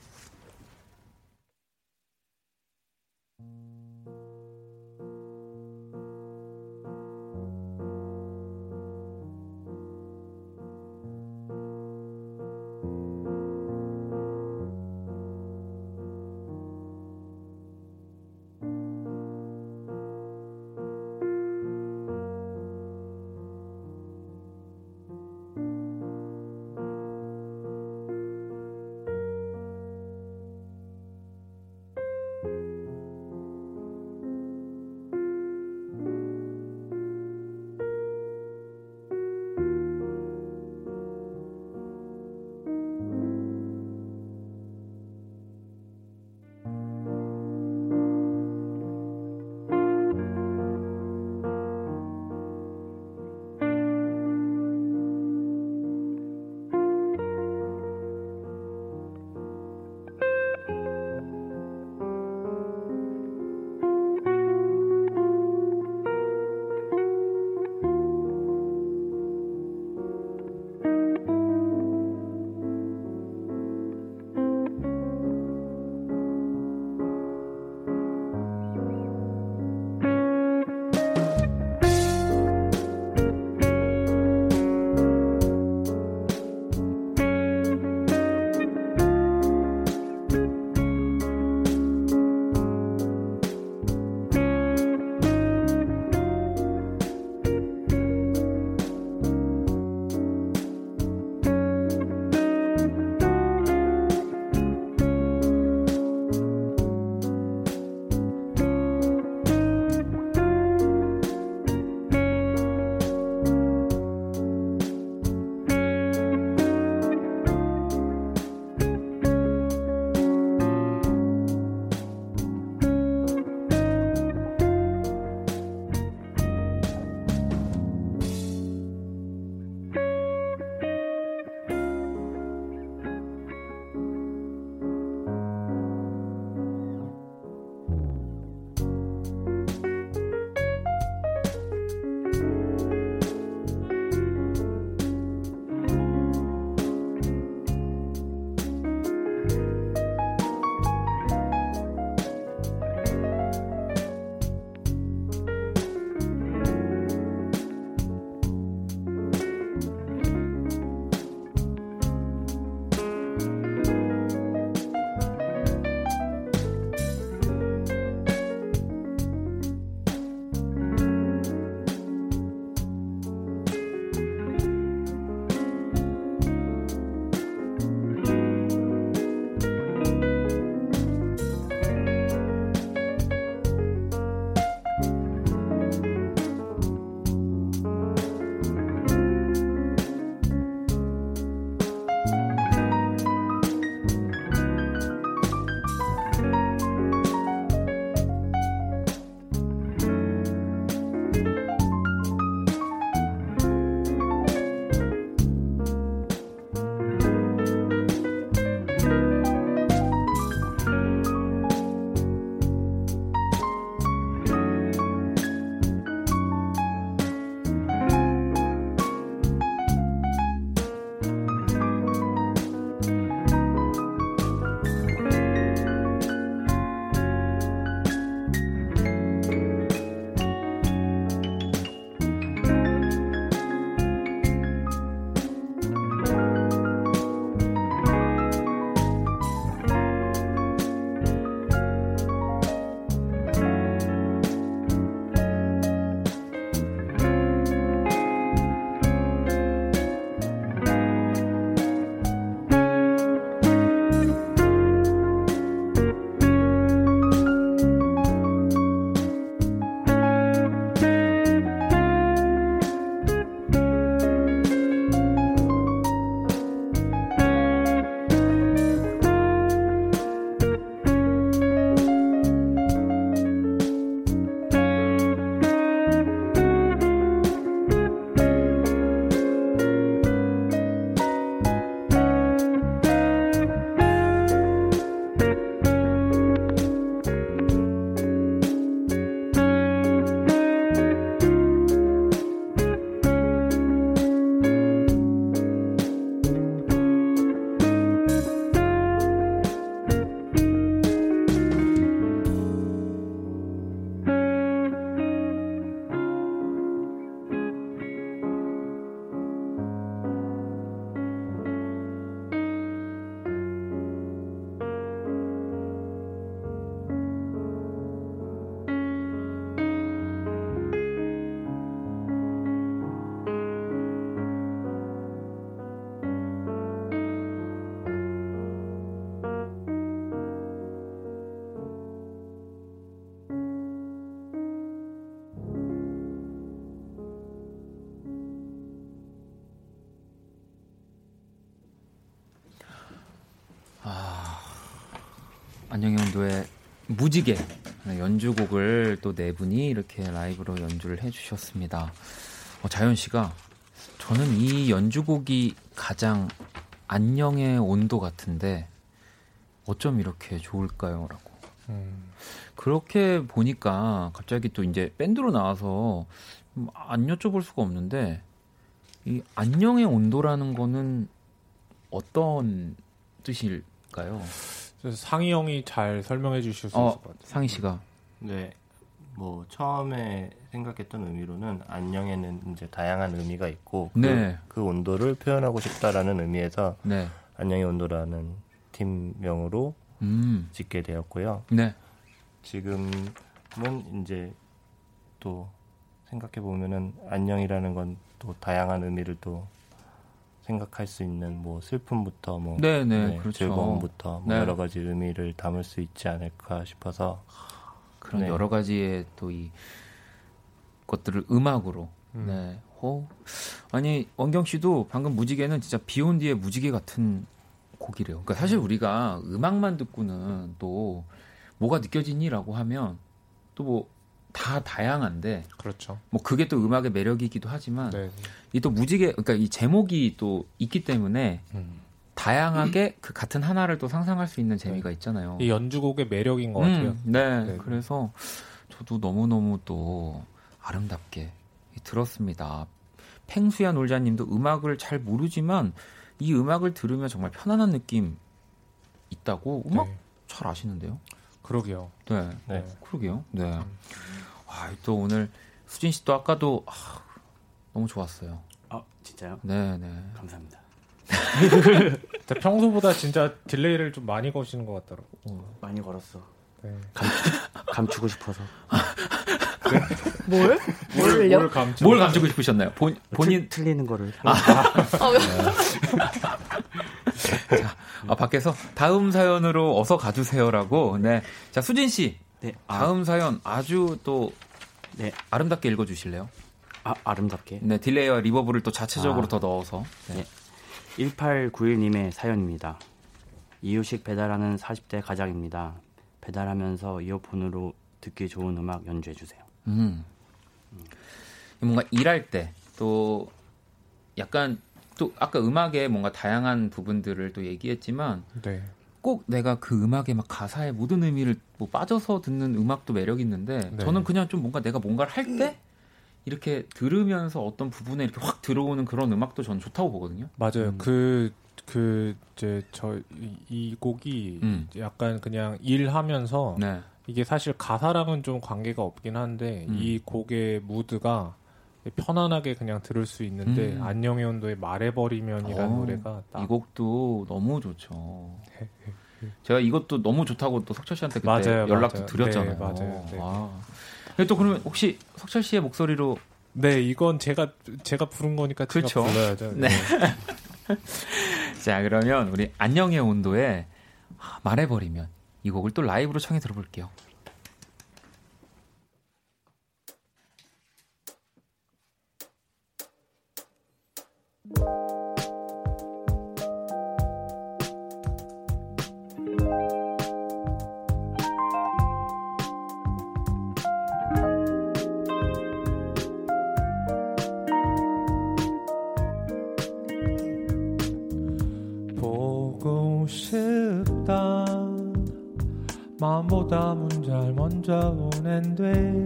A: 무지개 연주곡을 또 네 분이 이렇게 라이브로 연주를 해주셨습니다. 어, 자연 씨가 저는 이 연주곡이 가장 안녕의 온도 같은데 어쩜 이렇게 좋을까요? 라고. 음. 그렇게 보니까 갑자기 또 이제 밴드로 나와서 안 여쭤볼 수가 없는데 이 안녕의 온도라는 거는 어떤 뜻일까요?
C: 상희 형이 잘 설명해 주실 수 어, 있을 것 같아요.
A: 상희 씨가.
E: 네. 뭐 처음에 생각했던 의미로는 안녕에는 이제 다양한 의미가 있고 그, 네. 그, 그 온도를 표현하고 싶다라는 의미에서 네. 안녕의 온도라는 팀명으로 음. 짓게 되었고요. 네. 지금은 이제 또 생각해 보면은 안녕이라는 건 또 다양한 의미를 또 생각할 수 있는 뭐 슬픔부터 뭐 네네, 네, 그렇죠. 즐거움부터 뭐 네. 여러 가지 의미를 담을 수 있지 않을까 싶어서
A: 그런 네. 여러 가지의 또 이 것들을 음악으로 음. 네. 어. 아니 원경 씨도 방금 무지개는 진짜 비온 뒤에 무지개 같은 곡이래요. 그러니까 사실 우리가 음악만 듣고는 또 뭐가 느껴지니라고 하면 또 뭐 다 다양한데
C: 그렇죠.
A: 뭐 그게 또 음악의 매력이기도 하지만 네. 이또 무지개 그러니까 이 제목이 또 있기 때문에 음. 다양하게 그 같은 하나를 또 상상할 수 있는 재미가 네. 있잖아요.
C: 이 연주곡의 매력인 것 같아요. 음,
A: 네, 네, 그래서 저도 너무 너무 또 아름답게 들었습니다. 팽수야 놀자님도 음악을 잘 모르지만 이 음악을 들으면 정말 편안한 느낌 있다고 음악 네. 잘 아시는데요?
C: 그러게요.
A: 네, 네. 그러게요. 네. 음. 아, 또 오늘 수진 씨도 아까도 아, 너무 좋았어요.
D: 아, 진짜요?
A: 네, 네.
D: 감사합니다.
C: 평소보다 진짜 딜레이를 좀 많이 거시는 것 같더라고.
D: 어. 많이 걸었어. 네. 감, 추고 싶어서.
F: 뭘?
A: 뭘, 뭘, 감추, 뭘 감추고 싶으셨나요? 본, 뭐 본인
D: 틀, 리는 거를. 아. 아.
A: 자, 아, 밖에서 다음 사연으로 어서 가주세요라고. 네. 자, 수진 씨. 네. 아. 다음 사연 아주 또 네. 아름답게 읽어 주실래요?
D: 아, 아름답게.
A: 네, delay와 reverb를 또 자체적으로 아. 더 넣어서. 네. 네.
D: 1891님의 사연입니다. 이유식 배달하는 40대 가장입니다. 배달하면서 이어폰으로 듣기 좋은 음악 연주해 주세요. 음.
A: 음. 뭔가 일할 때 또 약간 또 아까 음악에 뭔가 다양한 부분들을 또 얘기했지만 네. 꼭 내가 그 음악의 막 가사의 모든 의미를 뭐 빠져서 듣는 음악도 매력 있는데 네. 저는 그냥 좀 뭔가 내가 뭔가를 할 때 이렇게 들으면서 어떤 부분에 이렇게 확 들어오는 그런 음악도 저는 좋다고 보거든요.
C: 맞아요. 음. 그, 그, 이제 저, 이 곡이 음. 약간 그냥 일하면서 네. 이게 사실 가사랑은 좀 관계가 없긴 한데 음. 이 곡의 무드가 편안하게 그냥 들을 수 있는데 음. 안녕의 온도의 말해버리면이라는 어, 노래가
A: 이 곡도 너무 좋죠. 제가 이것도 너무 좋다고 또 석철 씨한테 그때 맞아요, 연락도 맞아요. 드렸잖아요. 네, 맞아요. 네. 아. 또 그러면 혹시 석철 씨의 목소리로
C: 네, 이건 제가 제가 부른 거니까 그렇죠. 불러야죠. 네. 네.
A: 자, 그러면 우리 안녕의 온도에 말해버리면 이 곡을 또 라이브로 청해 들어볼게요.
G: 마음보다 문자를 먼저 보낸대.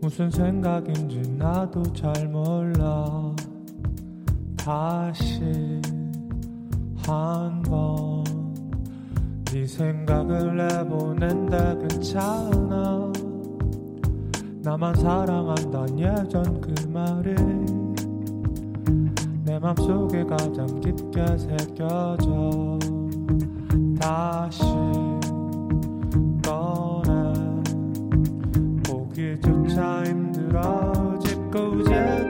G: 무슨 생각인지 나도 잘 몰라. 다시 한번 네 생각을 해보낸다. 괜찮아? 나만 사랑한단 예전 그 말이 내 맘속에 가장 깊게 새겨져. 다시 힘들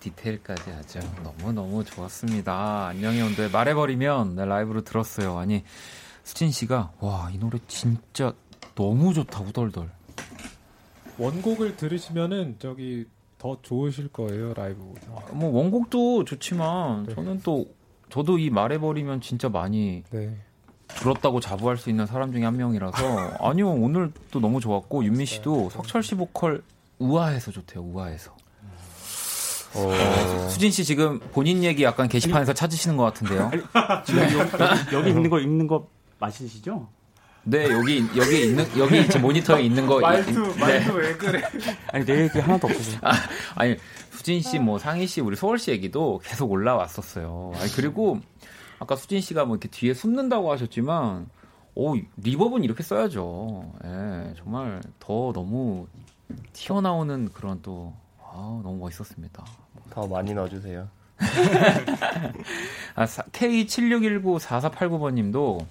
A: 디테일까지 아주 너무너무 좋았습니다. 안녕히 온도에 말해버리면 네, 라이브로 들었어요. 아니, 수진 씨가, 와, 이 노래 진짜 너무 좋다, 후덜덜.
C: 원곡을 들으시면은 저기 더 좋으실 거예요, 라이브보다.
A: 아, 뭐, 원곡도 좋지만, 네. 저는 또, 저도 이 말해버리면 진짜 많이 네. 들었다고 자부할 수 있는 사람 중에 한 명이라서, 아니요, 오늘 또 너무 좋았고, 윤미 씨도 석철 씨 보컬 우아해서 좋대요, 우아해서. 어... 수진 씨 지금 본인 얘기 약간 게시판에서 찾으시는 것 같은데요.
D: 지금 여기, 여기 있는 거 읽는 거 맞으시죠?
A: 네 여기 여기 있는 여기 제 모니터에 있는 거
C: 말투 이, 말투 네. 왜 그래?
D: 아니 내 얘기 하나도 없어서. 아,
A: 아니 수진 씨, 뭐 상희 씨, 우리 서울 씨 얘기도 계속 올라왔었어요. 아니 그리고 아까 수진 씨가 뭐 이렇게 뒤에 숨는다고 하셨지만, 오 리버브는 이렇게 써야죠. 예, 정말 더 너무 튀어나오는 그런 또 아, 너무 멋있었습니다.
E: 더 많이 넣어주세요.
A: 아, K76194489번 님도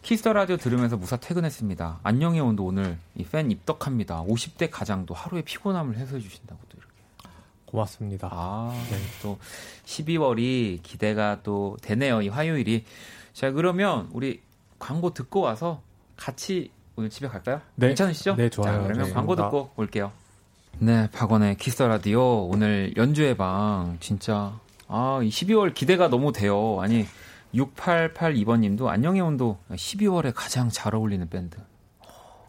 A: 키스 더 라디오 들으면서 무사 퇴근했습니다. 안녕의 온도 오늘 이 팬 입덕합니다. 50대 가장도 하루의 피곤함을 해소해 주신다고 또 이렇게.
C: 고맙습니다.
A: 아, 네. 또 12월이 기대가 또 되네요. 이 화요일이. 자, 그러면 우리 광고 듣고 와서 같이 오늘 집에 갈까요? 네. 괜찮으시죠?
C: 네, 좋아요.
A: 자, 그러면 네. 광고 듣고 올게요. 네, 박원의 키스 라디오 오늘 연주회 방 진짜 아, 12월 기대가 너무 돼요. 아니 6882번 님도 안녕의 온도 12월에 가장 잘 어울리는 밴드.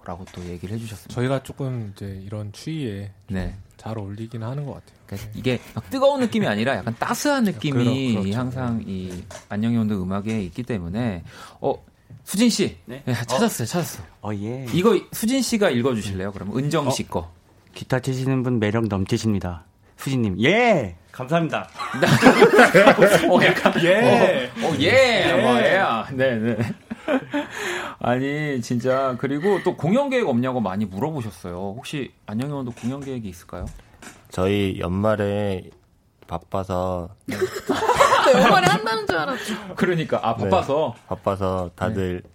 A: 라고 또 얘기를 해주셨습니다.
C: 저희가 조금 이제 이런 추위에 네. 잘 어울리긴 하는 것 같아요.
A: 그러니까 네. 이게 막 뜨거운 느낌이 아니라 약간 따스한 느낌이 그렇죠. 항상 이 안녕의 온도 음악에 있기 때문에 어 수진 씨 네? 네 찾았어요, 어. 찾았어.
D: 어 예.
A: 이거 수진 씨가 읽어주실래요? 그러면 은정 씨 어? 거.
D: 기타 치시는 분 매력 넘치십니다. 수진님, 예! 감사합니다.
A: 어, 약간, 예! 어, 어 예! 예! 뭐, 예! 네네. 아니, 진짜, 그리고 또 공연 계획 없냐고 많이 물어보셨어요. 혹시 안녕히원도 공연 계획이 있을까요?
E: 저희 연말에 바빠서.
F: 네, 연말에 한다는 줄 알았죠.
A: 그러니까, 아, 바빠서?
E: 네, 바빠서 다들 네.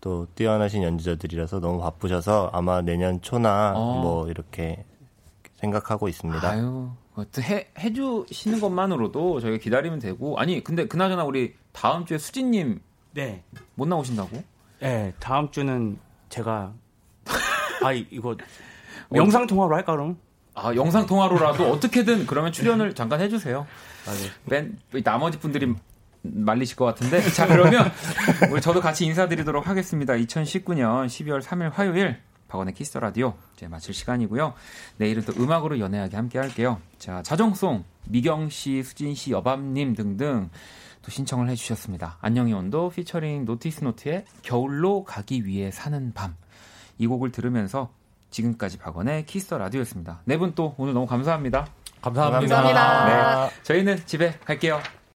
E: 또 뛰어나신 연주자들이라서 너무 바쁘셔서 아마 내년 초나 어. 뭐 이렇게 생각하고 있습니다.
A: 아유, 해, 해주시는 것만으로도 저희가 기다리면 되고 아니 근데 그나저나 우리 다음 주에 수진님 네. 못 나오신다고?
D: 네, 다음 주는 제가 아 이거 영상 통화로 할까 그럼?
A: 아 영상 통화로라도 어떻게든 그러면 출연을 잠깐 해주세요. 아, 네. 맨 나머지 분들이 말리실 것 같은데 자 그러면 우리 저도 같이 인사드리도록 하겠습니다. 2019년 12월 3일 화요일 박원의 키스 더 라디오 이제 마칠 시간이고요. 내일은 또 음악으로 연애하게 함께 할게요. 자 자정송 미경 씨, 수진 씨, 여밤 님 등등 또 신청을 해 주셨습니다. 안녕의 온도 피처링 노티스 노트의 겨울로 가기 위해 사는 밤 이 곡을 들으면서 지금까지 박원의 키스 라디오였습니다. 네 분 또 오늘 너무 감사합니다.
C: 감사합니다. 감사합니다.
A: 네, 저희는 집에 갈게요.